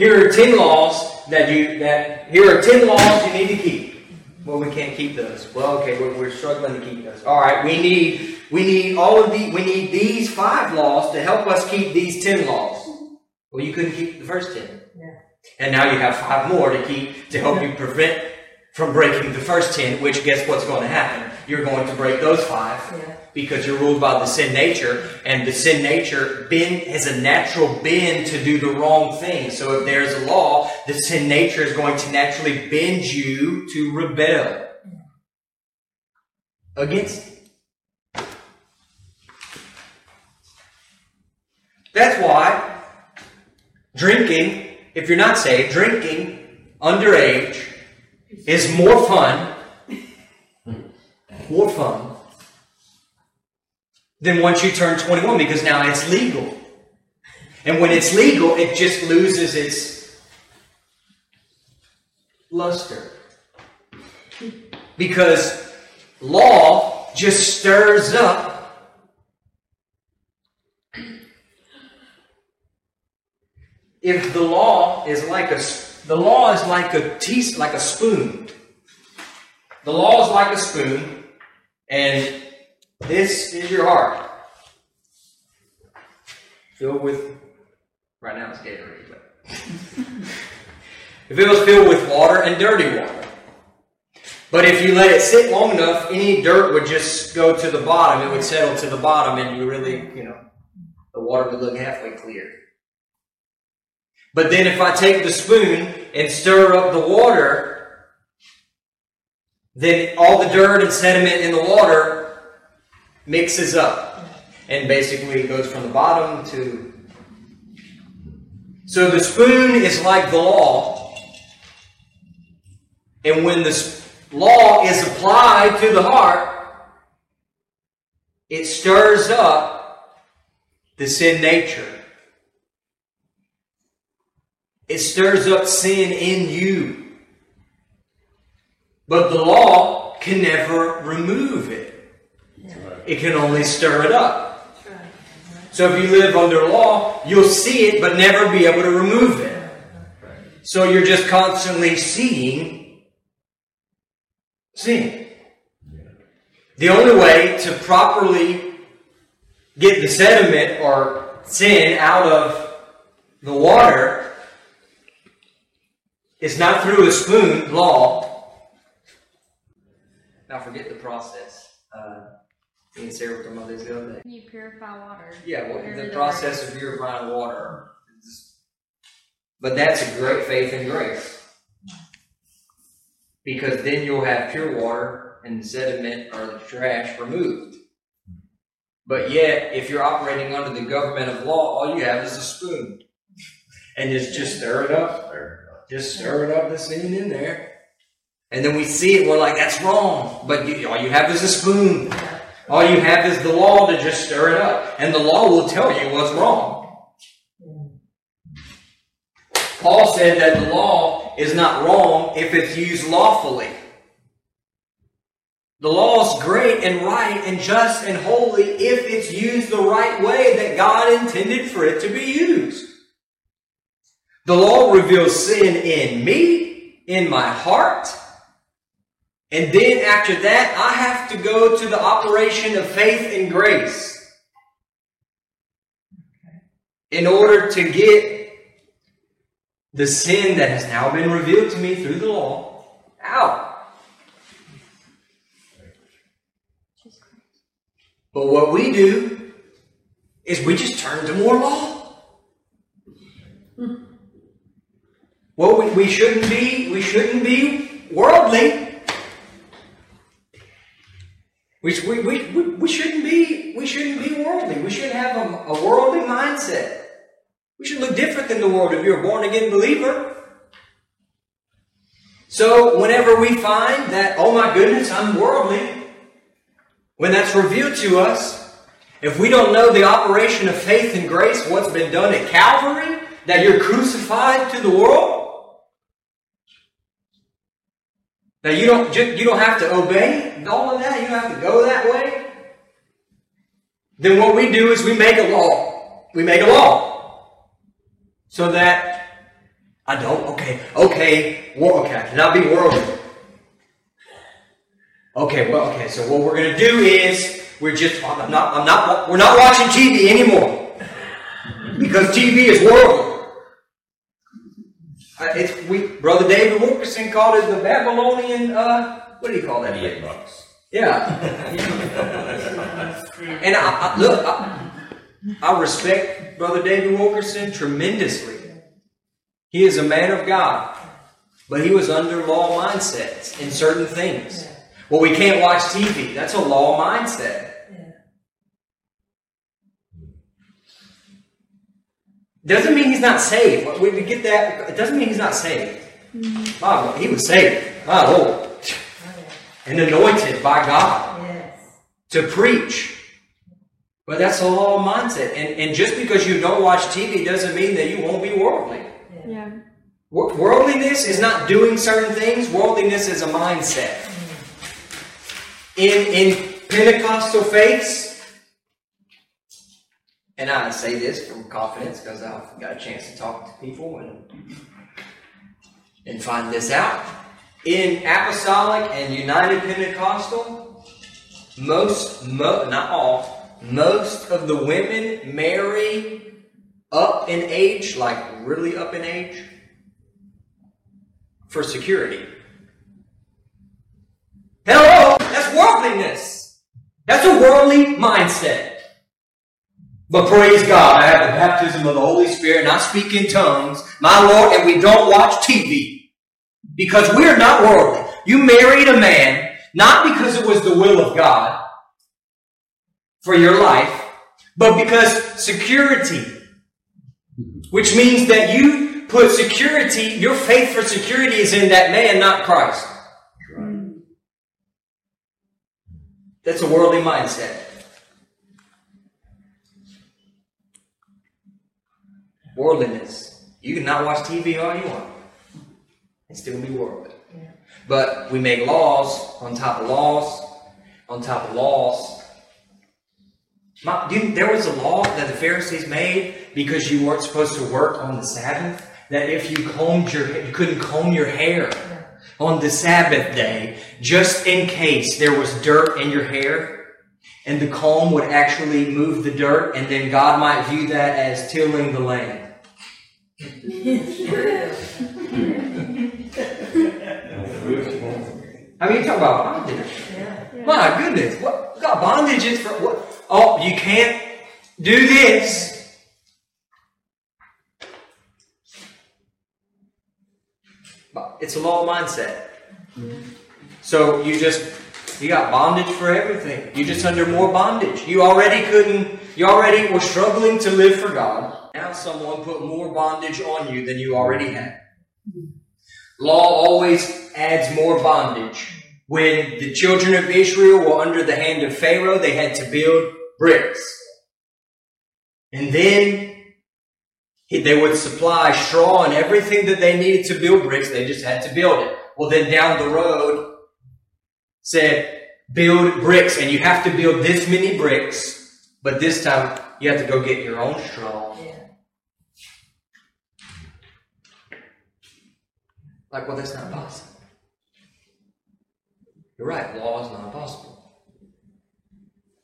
Here are ten laws that you that here are ten laws you need to keep. Well, we can't keep those. Well, okay, we're, we're struggling to keep those. All right, we need we need all of the we need these five laws to help us keep these ten laws. Well, you couldn't keep the first ten, Yeah. and now you have five more to keep to help you prevent from breaking the first ten. Which guess what's going to happen? You're going to break those five Yeah. because you're ruled by the sin nature, and the sin nature bend has a natural bend to do the wrong thing. So if there's a law, the sin nature is going to naturally bend you to rebel against it. That's why drinking, if you're not saved, drinking underage is more fun, more fun than once you turn 21 because now it's legal. And when it's legal, it just loses its luster. Because law just stirs up if the law is like a the law is like a tea like a spoon. The law is like a spoon, and this is your heart. Filled with right now it's Gatorade, but if it was filled with water and dirty water. But if you let it sit long enough, any dirt would just go to the bottom. It would settle to the bottom, and you really, you know, the water would look halfway clear. But then if I take the spoon and stir up the water, then all the dirt and sediment in the water mixes up. And basically it goes from the bottom to. So the spoon is like the law. And when the law is applied to the heart, it stirs up the sin nature. It stirs up sin in you. But the law can never remove it. It can only stir it up. So if you live under law, you'll see it but never be able to remove it. So you're just constantly seeing sin. The only way to properly get the sediment or sin out of the water is not through a spoon, law. Now forget the process. Uh, me and Sarah were talking about this the other day. You purify water. Yeah, well, the process of purifying water. But that's a great faith and grace. Because then you'll have pure water and the sediment or the trash removed. But yet, if you're operating under the government of law, all you have is a spoon. And just, just stir it up. Just stir it up the sin in there. And then we see it, we're like, that's wrong. But you, all you have is a spoon. All you have is the law to just stir it up. And the law will tell you what's wrong. Paul said that the law is not wrong if it's used lawfully. The law is great and right and just and holy if it's used the right way that God intended for it to be used. The law reveals sin in me, in my heart, and then after that, I have to go to the operation of faith and grace in order to get the sin that has now been revealed to me through the law out. But what we do is we just turn to more law. Hmm. Well, we, we shouldn't be we shouldn't be worldly. We, we, we, we, shouldn't be we shouldn't be worldly. We shouldn't have a, a worldly mindset. We should look different than the world if you're a born again believer. So whenever we find that, oh my goodness, I'm worldly, when that's revealed to us, if we don't know the operation of faith and grace, what's been done at Calvary, that you're crucified to the world, that you don't you don't have to obey all of that, you don't have to go that way. Then what we do is we make a law. We make a law so that I don't. Okay, okay, well, okay, I cannot be worldly. Okay, well, okay. So what we're gonna do is we're just I'm not I'm not we're not watching TV anymore because TV is worldly. Uh, It's we brother David Wilkerson called it the Babylonian. Uh, what do you call that? Idiot bucks. Yeah. and I, I look, I, I respect brother David Wilkerson tremendously. He is a man of God, but he was under law mindsets in certain things. Well, we can't watch TV. That's a law mindset. Doesn't mean he's not saved. We we get that. It doesn't mean he's not saved. Mm-hmm. Wow, he was saved. My Lord. And anointed by God Yes. to preach. But that's a law mindset. And, and just because you don't watch TV doesn't mean that you won't be worldly. Yeah. Wor- Worldliness is not doing certain things, worldliness is a mindset. Mm-hmm. In, in Pentecostal faiths, and I say this from confidence because I've got a chance to talk to people and, and find this out. In Apostolic and United Pentecostal, most, mo- not all, most of the women marry up in age, like really up in age, for security. Hello! That's worldliness. That's a worldly mindset. But praise God, I have the baptism of the Holy Spirit and I speak in tongues, my Lord, and we don't watch TV. Because we're not worldly. You married a man, not because it was the will of God for your life, but because security. Which means that you put security, your faith for security is in that man, not Christ. That's a worldly mindset. Worldliness. You can not watch TV all you want and still be worldly. But we make laws on top of laws on top of laws. My, you, there was a law that the Pharisees made because you weren't supposed to work on the Sabbath. That if you combed your, you couldn't comb your hair on the Sabbath day, just in case there was dirt in your hair, and the comb would actually move the dirt, and then God might view that as tilling the land. I mean, you talk about bondage. Yeah. My goodness, what what got bondage is for what? Oh, you can't do this. But It's a law of mindset. So you just you got bondage for everything. You just under more bondage. You already couldn't. You already were struggling to live for God. Now someone put more bondage on you than you already had. Law always adds more bondage. When the children of Israel were under the hand of Pharaoh, they had to build bricks. And then they would supply straw and everything that they needed to build bricks. They just had to build it. Well, then down the road said, build bricks and you have to build this many bricks. But this time you have to go get your own straw. Yeah. Like, well, that's not possible. You're right, law is not possible.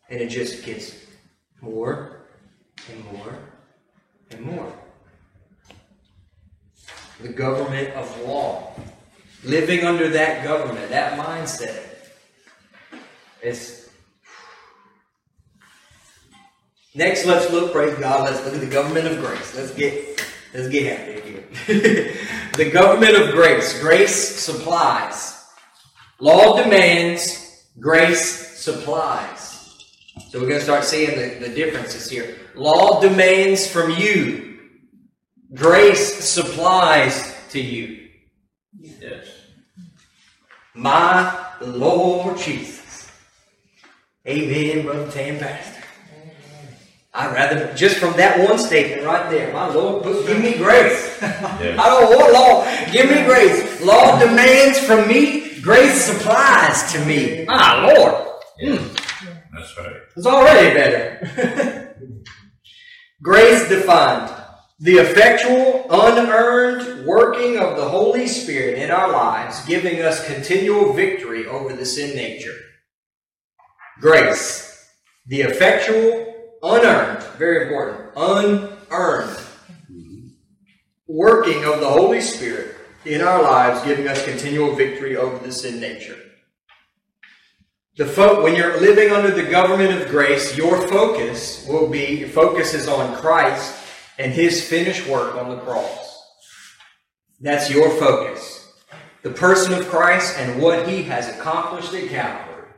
And it just gets more and more and more. the government of law. Living under that government, that mindset. It's Next, let's look, praise God, let's look at the government of grace. Let's get let's get happy again. the government of grace. Grace supplies. Law demands, grace supplies. So we're going to start seeing the, the differences here. Law demands from you. Grace supplies to you. Yes. My Lord Jesus. Amen, Brother Tam Pastor. I'd rather, just from that one statement right there, my Lord, give me grace. I don't want law. Give me grace. Law demands from me, grace supplies to me. My Lord. Yes. Hmm. That's right. It's already better. Grace defined. The effectual, unearned working of the Holy Spirit in our lives, giving us continual victory over the sin nature. Grace. The effectual, unearned, very important, unearned working of the Holy Spirit in our lives, giving us continual victory over the sin nature. The fo- when you're living under the government of grace, your focus will be focus is on Christ and his finished work on the cross. That's your focus. The person of Christ and what he has accomplished at Calvary.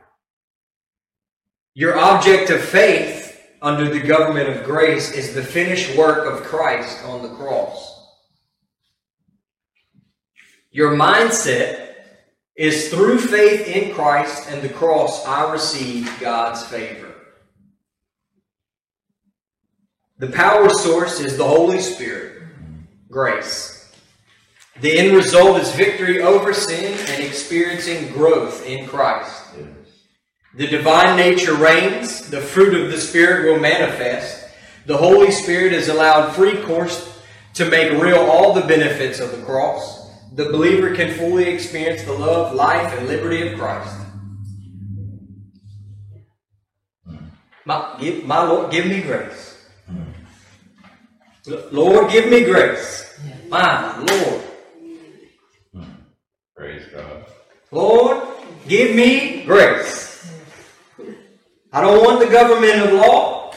Your object of faith under the government of grace is the finished work of Christ on the cross. Your mindset is through faith in Christ and the cross I receive God's favor. The power source is the Holy Spirit, grace. The end result is victory over sin and experiencing growth in Christ. The divine nature reigns, the fruit of the Spirit will manifest. The Holy Spirit is allowed free course to make real all the benefits of the cross. The believer can fully experience the love, life, and liberty of Christ. My, give, my Lord, give me grace. Hmm. Lord, give me grace. My Lord. Hmm. Praise God. Lord, give me grace. I don't want the government of law.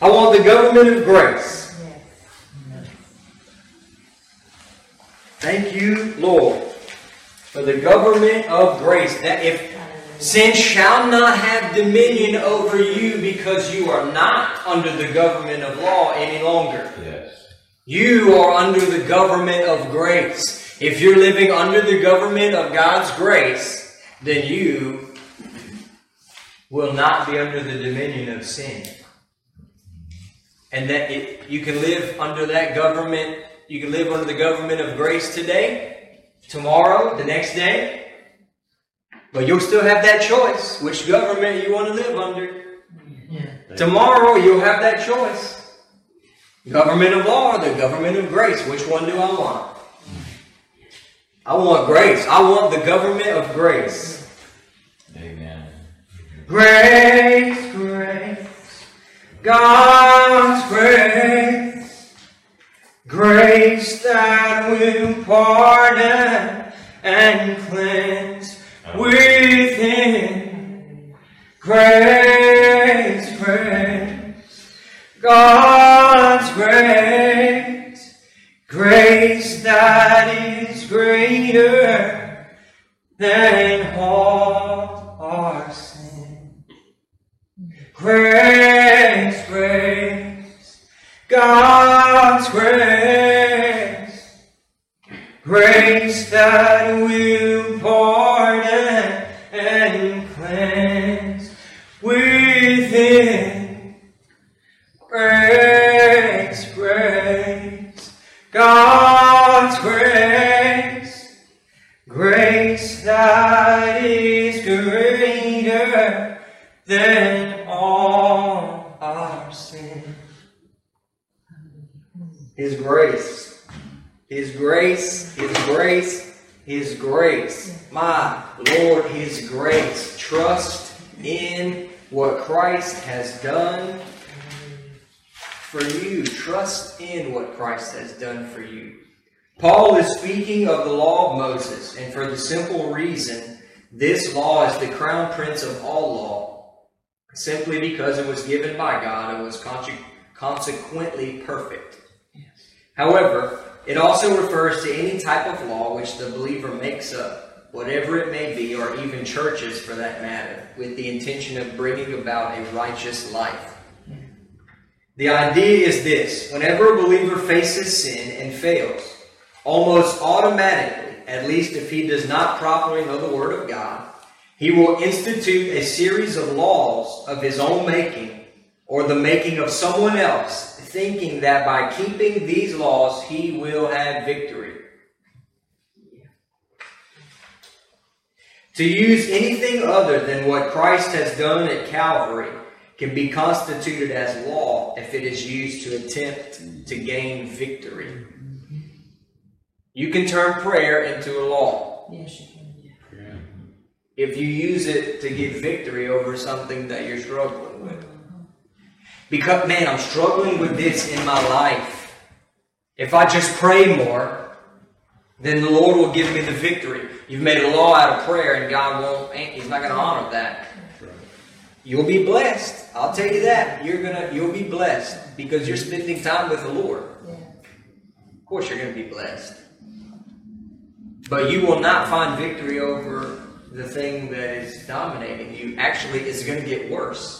I want the government of grace. Thank you, Lord, for the government of grace. That if sin shall not have dominion over you because you are not under the government of law any longer. Yes. You are under the government of grace. If you're living under the government of God's grace, then you will not be under the dominion of sin. And that it, you can live under that government, you can live under the government of grace today, tomorrow, the next day. But you'll still have that choice which government you want to live under. Tomorrow you'll have that choice. Government of law or the government of grace? Which one do I want? I want grace. I want the government of grace. Grace, grace, God's grace, grace that will pardon and cleanse within. Grace, grace, God's grace, grace that is greater than all our sin. Grace, grace. My Lord, His grace. Trust in what Christ has done for you. Trust in what Christ has done for you. Paul is speaking of the law of Moses, and for the simple reason this law is the crown prince of all law, simply because it was given by God and was consequently perfect. However, it also refers to any type of law which the believer makes up, whatever it may be, or even churches for that matter, with the intention of bringing about a righteous life. The idea is this whenever a believer faces sin and fails, almost automatically, at least if he does not properly know the Word of God, he will institute a series of laws of his own making or the making of someone else, thinking that by keeping these laws he will have victory. To use anything other than what Christ has done at Calvary can be constituted as law if it is used to attempt to gain victory. You can turn prayer into a law Yes, you can, yeah. if you use it to get victory over something that you're struggling with. Because, man, I'm struggling with this in my life. If I just pray more, then the Lord will give me the victory. You've made a law out of prayer, and God won't, eh, He's not going to honor that. You'll be blessed. I'll tell you that. You're gonna, you'll be blessed because you're spending time with the Lord. Of course, you're going to be blessed. But you will not find victory over the thing that is dominating you. Actually, it's going to get worse.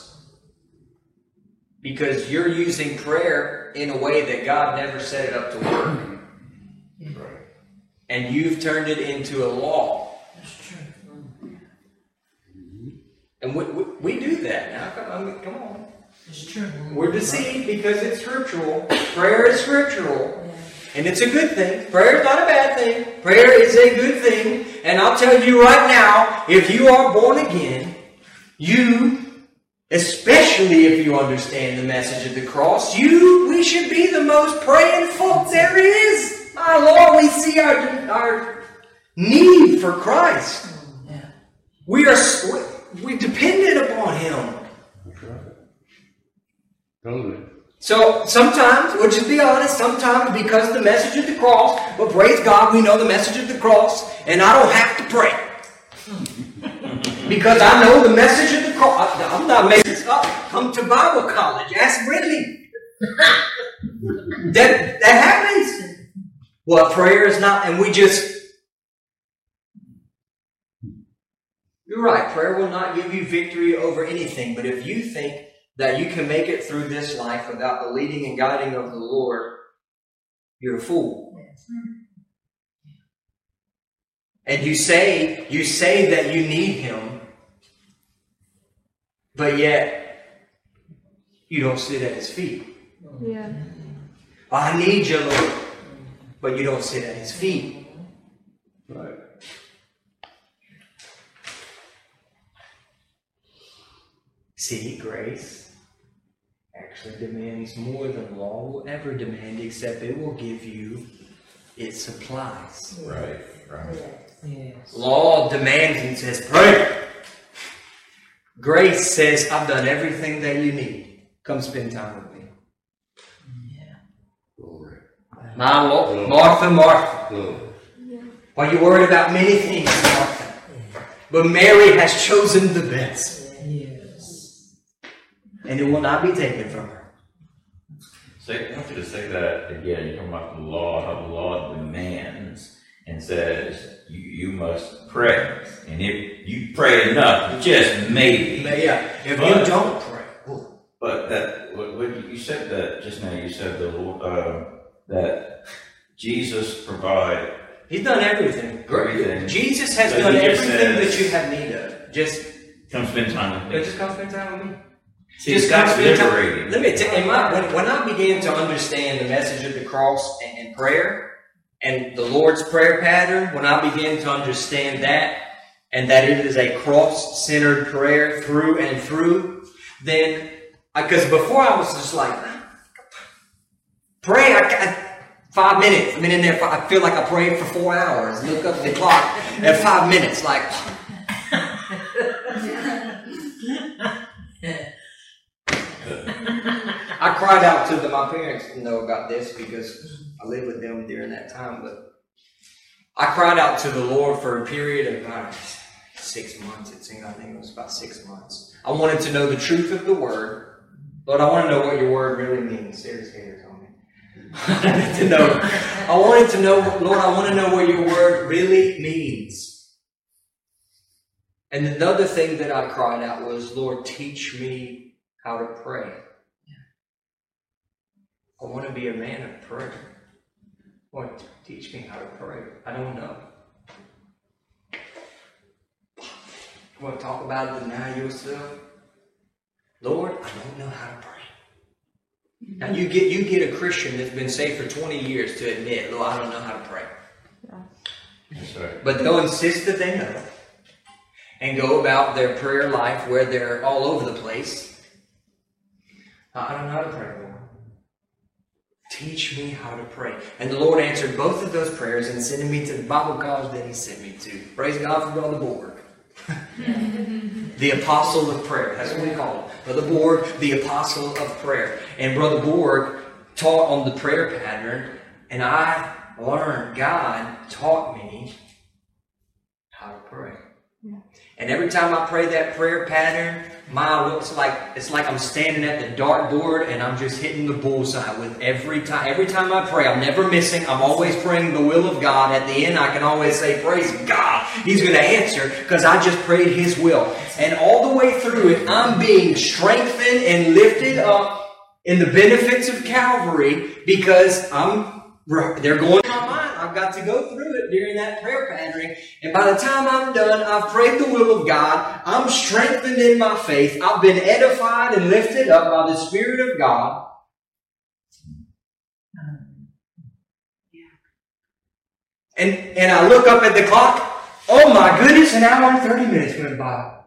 Because you're using prayer in a way that God never set it up to work. And you've turned it into a law. That's true. Mm-hmm. And we, we, we do that now. Come, mean, come on. It's true. We're deceived because it's scriptural. Prayer is scriptural. Yeah. And it's a good thing. Prayer is not a bad thing. Prayer is a good thing. And I'll tell you right now, if you are born again, you, especially if you understand the message of the cross, you, we should be the most praying folks there is. My Lord, we see our, our need for Christ. Yeah. We are, we dependent upon Him. Totally. So sometimes, we'll just be honest, sometimes because of the message of the cross, but praise God, we know the message of the cross, and I don't have to pray. Because I know the message of the cross. I- uh, I'm not making this up. Come to Bible college. Ask Brittany. that, that happens. Well, prayer is not, and we just. You're right, prayer will not give you victory over anything, but if you think that you can make it through this life without the leading and guiding of the Lord, you're a fool. And you say you say that you need him, but yet you don't sit at his feet. Yeah. I need you, Lord, but you don't sit at his feet. Right. See, grace actually demands more than law will ever demand, except it will give you its supplies. Right, right. Yes. Law demands and says, pray. Grace says, I've done everything that you need. Come spend time with me. Yeah. Glory. My Lord, Martha, Martha. Glory. Why you worried about many things, Martha? But Mary has chosen the best, Yes. and it will not be taken from her. Say, I want you to say that again. You're talking about the law, how the law demands and says you, you must pray. And if you pray enough, just maybe. Yeah, if But- you don't pray, ooh, But that, what, what you said that just now, you said the Lord, uh, that Jesus provide, He's done everything. Everything. Jesus has So done everything says- that you have need of. Just, come spend time with me. just come spend time with me. See, Just come spend time- liberating. Let me tell you, my, when, when I began to understand the message of the cross and, and prayer and the Lord's prayer pattern, when I begin to understand that and that it is a cross centered prayer through and through, then, because before I was just like, pray, I, I, five minutes. I've been in there, for, I feel like I prayed for four hours. Look up the clock at five minutes, like, I cried out to. My parents know about this because I lived with them during that time. But I cried out to the Lord for a period of about six months. It seemed I think it was about six months. I wanted to know the truth of the word. Lord, I want to know what your word really means. There's haters on me. I wanted to know. I wanted to know, Lord, I want to know what your word really means. And another thing that I cried out was, Lord, teach me how to pray. I want to be a man of prayer. Lord, teach me how to pray. I don't know. You want to talk about it, deny yourself? Lord, I don't know how to pray. Now you get you get a Christian that's been saved for 20 years to admit, Lord, I don't know how to pray. That's right. But they'll insist that they know and go about their prayer life where they're all over the place. I don't know how to pray, Lord. Teach me how to pray. And the Lord answered both of those prayers and sending me to the Bible college that He sent me to. Praise God for Brother Borg. the apostle of prayer. That's what we call him. Brother Borg, the apostle of prayer. And Brother Borg taught on the prayer pattern, and I learned, God taught me how to pray. And every time I pray that prayer pattern, my looks like it's like I'm standing at the dartboard and I'm just hitting the bullseye with every time. Every time I pray, I'm never missing. I'm always praying the will of God. At the end, I can always say, "Praise God." He's going to answer because I just prayed His will. And all the way through it, I'm being strengthened and lifted up in the benefits of Calvary because I'm. They're going in my. I've got to go through it during that prayer pattern. And by the time I'm done, I've prayed the will of God. I'm strengthened in my faith. I've been edified and lifted up by the Spirit of God. And, and I look up at the clock. Oh my goodness, an hour and 30 minutes went by.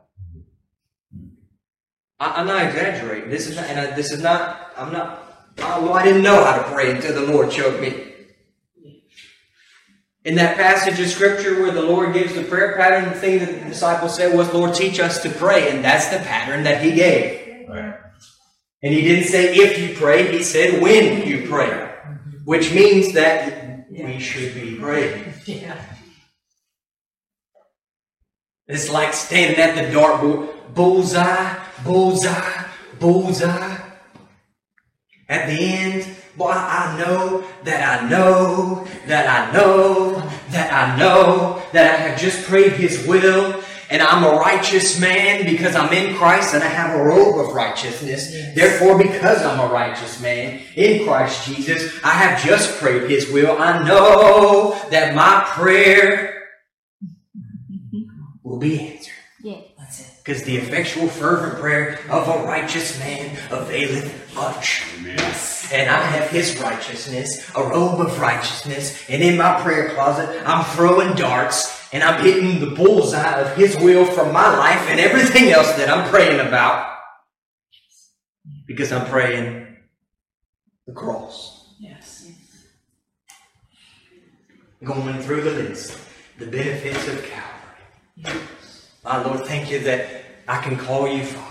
I, am not exaggerating. This is not, and I, this is not, I'm not, oh, I, well, I didn't know how to pray until the Lord showed me. In that passage of scripture where the Lord gives the prayer pattern, the thing that the disciples said was, Lord, teach us to pray. And that's the pattern that he gave. Right. And he didn't say if you pray, he said when you pray. Mm-hmm. Which means that we should be praying. Yeah. It's like standing at the dartboard, bullseye, bullseye, bullseye. At the end, boy, I know that I know that I know that I know that I have just prayed His will. And I'm a righteous man because I'm in Christ and I have a robe of righteousness. Therefore, because I'm a righteous man in Christ Jesus, I have just prayed His will. I know that my prayer will be answered. Yes. That's it. Because the effectual, fervent prayer of a righteous man availeth much. And I have his righteousness, a robe of righteousness, and in my prayer closet, I'm throwing darts and I'm hitting the bullseye of his will for my life and everything else that I'm praying about. Because I'm praying the cross. Yes. Going through the list, the benefits of Calvary. My Lord, thank you that I can call you Father.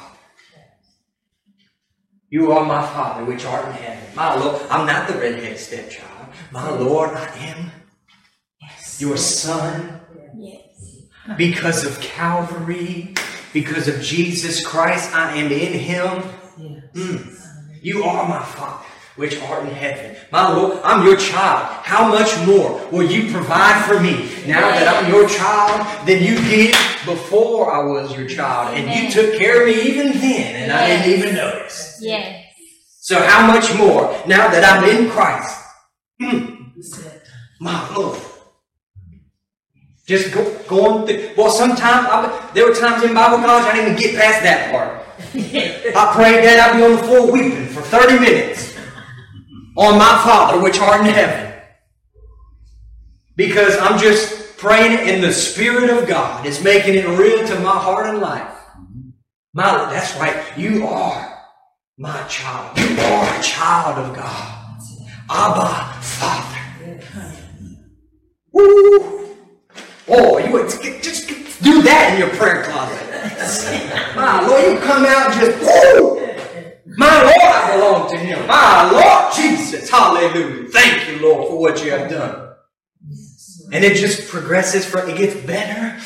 You are my Father which art in heaven. My Lord, I'm not the redhead stepchild. My Lord, I am yes. your Son Yes. because of Calvary, because of Jesus Christ. I am in Him. Yes. Mm. You are my Father, which art in heaven. My Lord, I'm your child. How much more will you provide for me now that I'm your child than you did before I was your child? And you took care of me even then, and I didn't even notice. Yes. So how much more now that I'm in Christ? That's my Lord. Just go, going through. Well, sometimes I, there were times in Bible college I didn't even get past that part. I prayed that I'd be on the floor weeping for 30 minutes on my Father which art in heaven. Because I'm just praying in the Spirit of God. It's making it real to my heart and life. My, that's right. You are my child. You are a child of God. Abba, Father. Woo! Oh, you would just do that in your prayer closet. My Lord, you come out and just, woo! My Lord, I belong to Him. My Lord Jesus, hallelujah. Thank you, Lord, for what you have done. And it just progresses for it gets better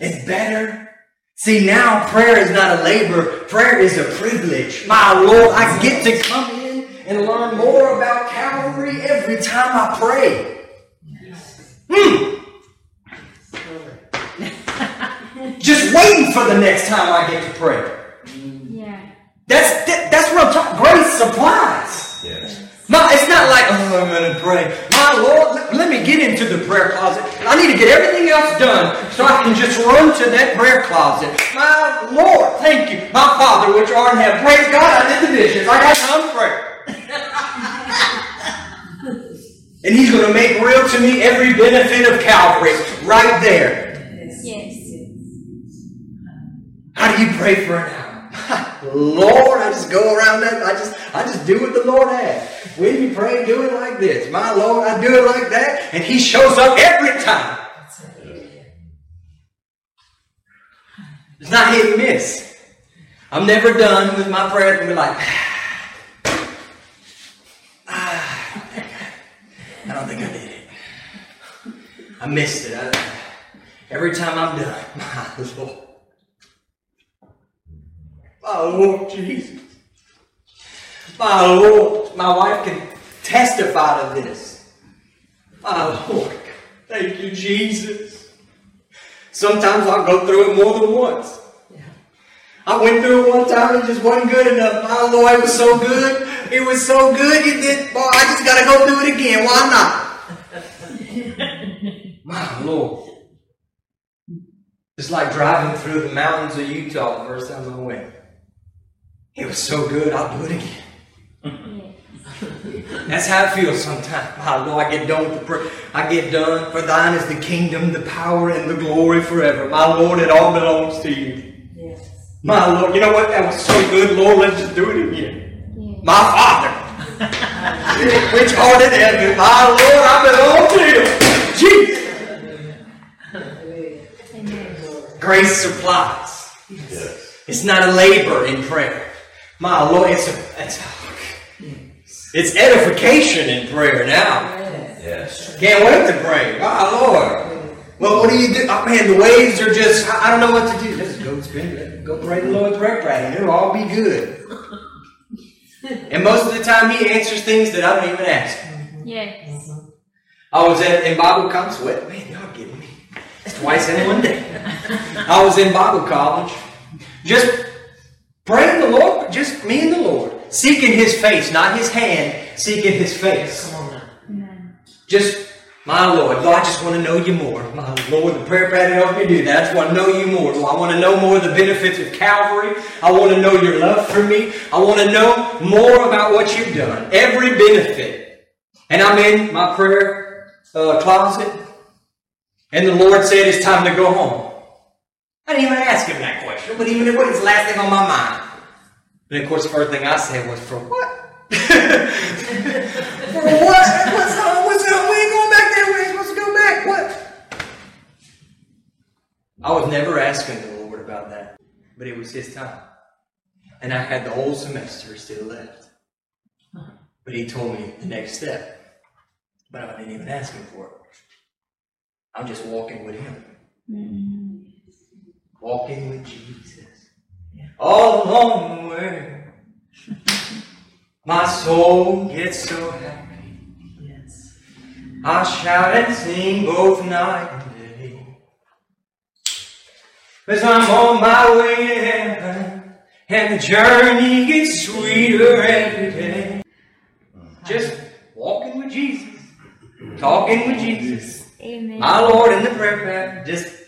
and better. See, now prayer is not a labor, prayer is a privilege. My Lord, I get to come in and learn more about Calvary every time I pray. Hmm. Just waiting for the next time I get to pray. Yeah. That's that, that's what I'm talking. Grace supplies. Yes. My, it's not like, oh, I'm going to pray. My Lord, let, let me get into the prayer closet. I need to get everything else done so I can just run to that prayer closet. My Lord, thank you. My Father, which art in heaven. Praise God, I did the dishes. I got time to pray. and He's going to make real to me every benefit of Calvary right there. Yes. How do you pray for an hour? Lord, I just go around that. I just, I just do what the Lord asks. When you pray, do it like this. My Lord, I do it like that, and He shows up every time. It's not hit and miss. I'm never done with my prayer and be like, ah, I don't think I did it. I missed it. I- every time I'm done, my Lord. My Lord Jesus. My Lord. My wife can testify to this. My Lord. Thank you, Jesus. Sometimes I'll go through it more than once. I went through it one time and it just wasn't good enough. My Lord, it was so good. It was so good. You did, boy, I just gotta go through it again. Why not? My Lord. It's like driving through the mountains of Utah the first time I went. It was so good, I'll do it again. That's how it feels sometimes. My Lord, I get done with the prayer. I get done. For thine is the kingdom, the power, and the glory forever. My Lord, it all belongs to you. Yes. My Lord, you know what? That was so good, Lord. Let's just do it again. Yes. My Father, which art in heaven, my Lord, I belong to you. Jesus. Grace supplies. Yes. It's not a labor in prayer. My Lord, it's a, it's, it's edification in prayer now. Yes. Can't wait to pray. My Lord. Well, what do you do? Oh, man, the waves are just, I I don't know what to do. Let's go spend, it. go pray the Lord's Prayer Friday. It'll all be good. And most of the time, He answers things that I don't even ask. Yes. I was at, in Bible college. Sweat, man, y'all getting me. That's twice in one day. I was in Bible college, just praying the Lord, just me and the Lord, seeking His face, not His hand, seeking His face. Come on now. Amen. Just, my Lord, Lord, I just want to know you more. My Lord, the prayer pad helped me do that. I just want to know you more. Lord, I want to know more of the benefits of Calvary. I want to know your love for me. I want to know more about what you've done. Every benefit. And I'm in my prayer uh, closet, and the Lord said it's time to go home. I didn't even ask him that question, but even it was the last thing on my mind. And of course, the first thing I said was, "For what? For what? What's up? What's up? We ain't going back there. We ain't supposed to go back. What?" I was never asking the Lord about that, but it was His time, and I had the whole semester still left. But He told me the next step, but I didn't even ask Him for it. I'm just walking with Him Mm. Walking with Jesus. All along the way, my soul gets so happy. Yes. I shout and sing both night and day. Cause I'm on my way to heaven, and the journey gets sweeter every day. Just walking with Jesus, talking with Jesus. Amen. My Lord in the prayer path, just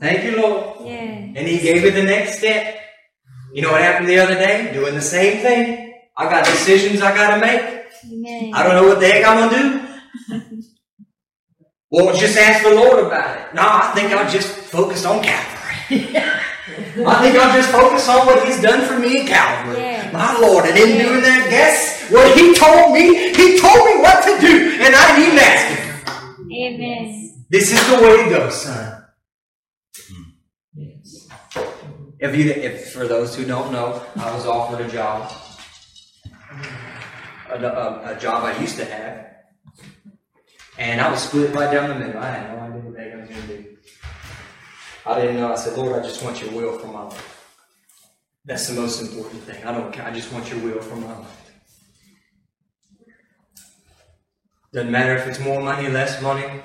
thank you, Lord. Yeah. And he gave me the next step. You know what happened the other day? Doing the same thing. I got decisions I gotta make. Amen. I don't know what the heck I'm gonna do. well, just ask the Lord about it. No, I think I'll just focus on Calvary. I think I'll just focus on what He's done for me at Calvary. Yes. My Lord, in Yes. doing that, guess what He told me? He told me what to do, and I didn't even ask Him. Amen. This is the way to go, son. Yes. If you, if for those who don't know, I was offered a job, a, a, a job I used to have, And I was split right down the middle. I had no idea what I was going to do. I didn't know. I said, Lord, I just want your will for my life. That's the most important thing. I don't. I just want your will for my life. Doesn't matter if it's more money, less money.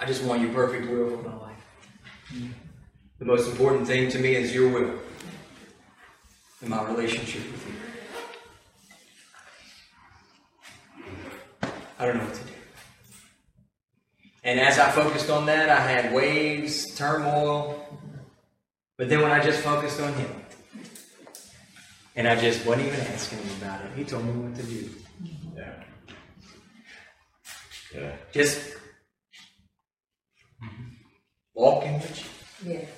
I just want your perfect will for my life. The most important thing to me is your will and my relationship with you. I don't know what to do. And as I focused on that, I had waves, turmoil. But then when I just focused on Him, and I just wasn't even asking Him about it, He told me what to do. Yeah. Yeah. Just walking with Jesus, Yes.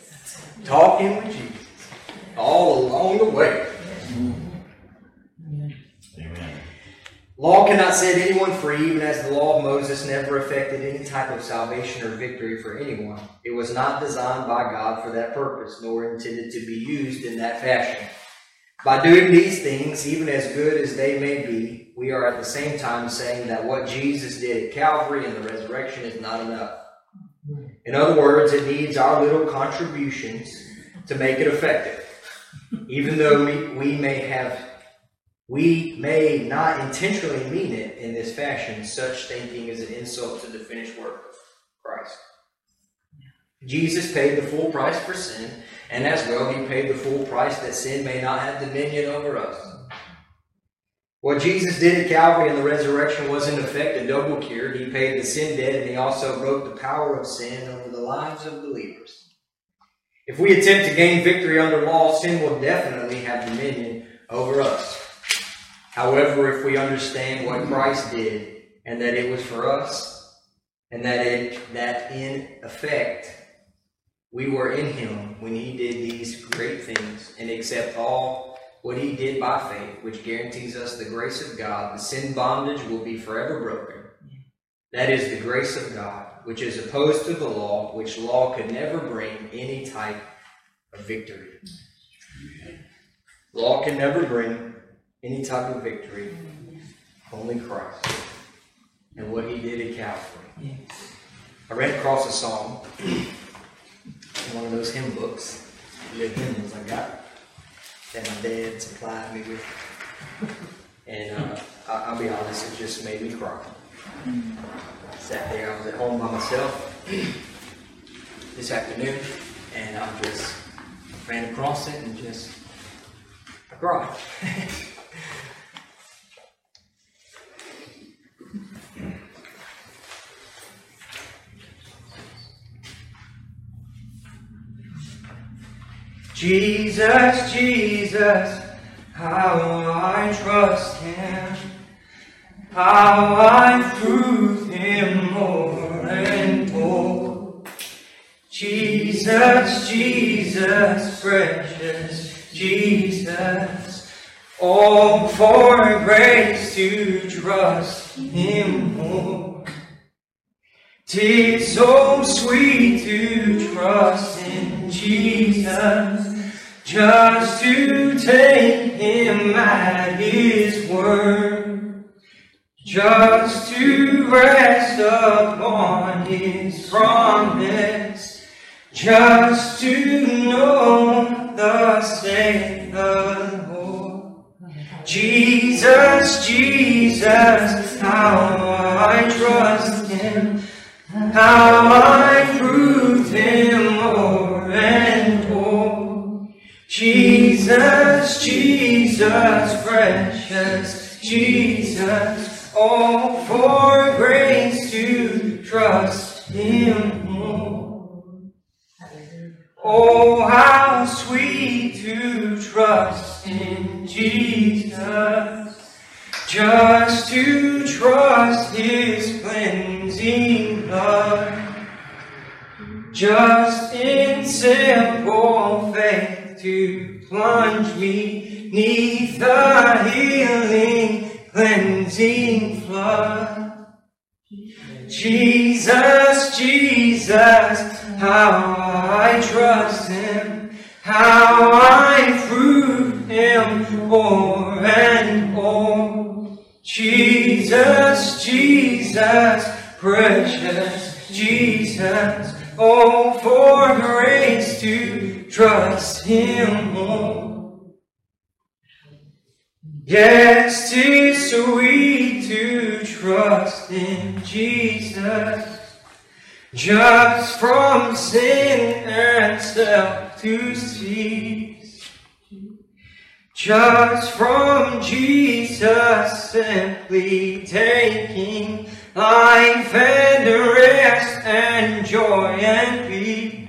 Talking with Jesus, all along the way. Amen. Law cannot set anyone free, even as the law of Moses never effected any type of salvation or victory for anyone. It was not designed by God for that purpose, nor intended to be used in that fashion. By doing these things, even as good as they may be, we are at the same time saying that what Jesus did at Calvary and the resurrection is not enough. In other words, it needs our little contributions to make it effective. Even though we, we may have we may not intentionally mean it in this fashion, such thinking is an insult to the finished work of Christ. Jesus paid the full price for sin, and as well, he paid the full price that sin may not have dominion over us. What Jesus did at Calvary and the resurrection was, in effect, a double cure. He paid the sin debt, and he also broke the power of sin over the lives of believers. If we attempt to gain victory under law, sin will definitely have dominion over us. However, if we understand what Christ did and that it was for us, and that it, that in effect we were in Him when He did these great things, and accept all what He did by faith, which guarantees us the grace of God, the sin bondage will be forever broken. That is the grace of God, which is opposed to the law, which law could never bring any type of victory. Law can never bring any type of victory, only Christ and what He did at Calvary. I ran across a song in one of those hymn books, the hymns I got that my dad supplied me with, and uh, I, I'll be honest, it just made me cry. Sat there, I was at home by myself this afternoon, and I just ran across it and just I cried. Jesus, Jesus, how I trust Him, how I prove Him more and more. Jesus, Jesus, precious Jesus, all for grace to trust Him more. Tis so sweet to trust in Jesus, just to take Him at His word, just to rest upon His promise, just to know the saith the Lord. Jesus, Jesus, how I trust Him, how I prove Him Jesus, Jesus, precious Jesus, all for grace to trust Him more. Oh, how sweet to trust in Jesus, just to trust His cleansing blood, just in simple faith to plunge me neath the healing, cleansing flood. Jesus, Jesus, how I trust Him, how I prove Him o'er and o'er. Jesus, Jesus, precious Jesus. Oh, for grace to trust Him more. Yes, 'tis sweet to trust in Jesus. Just from sin and self to cease. Just from Jesus simply taking life and rest and joy and peace.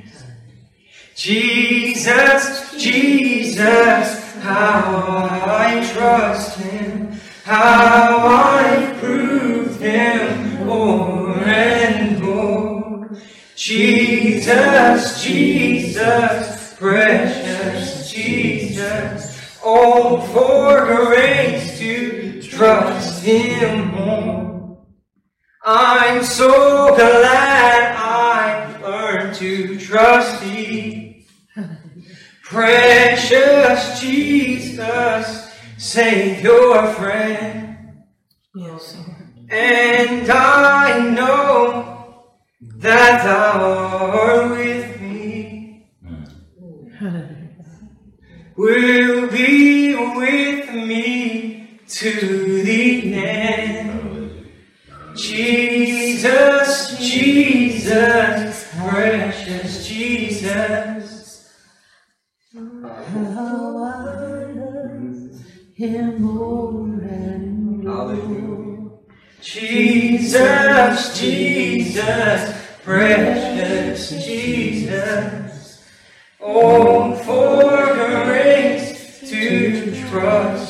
Jesus, Jesus, how I trust Him, how I prove Him more and more. Jesus, Jesus, precious Jesus, oh, for grace to trust Him more. I'm so glad I learned to trust. Precious Jesus, Savior, friend. Yes, Lord. And I know that Thou art with me. Will be with me to the end. Jesus, Jesus, Jesus, Jesus, precious Jesus. Oh, for grace to trust.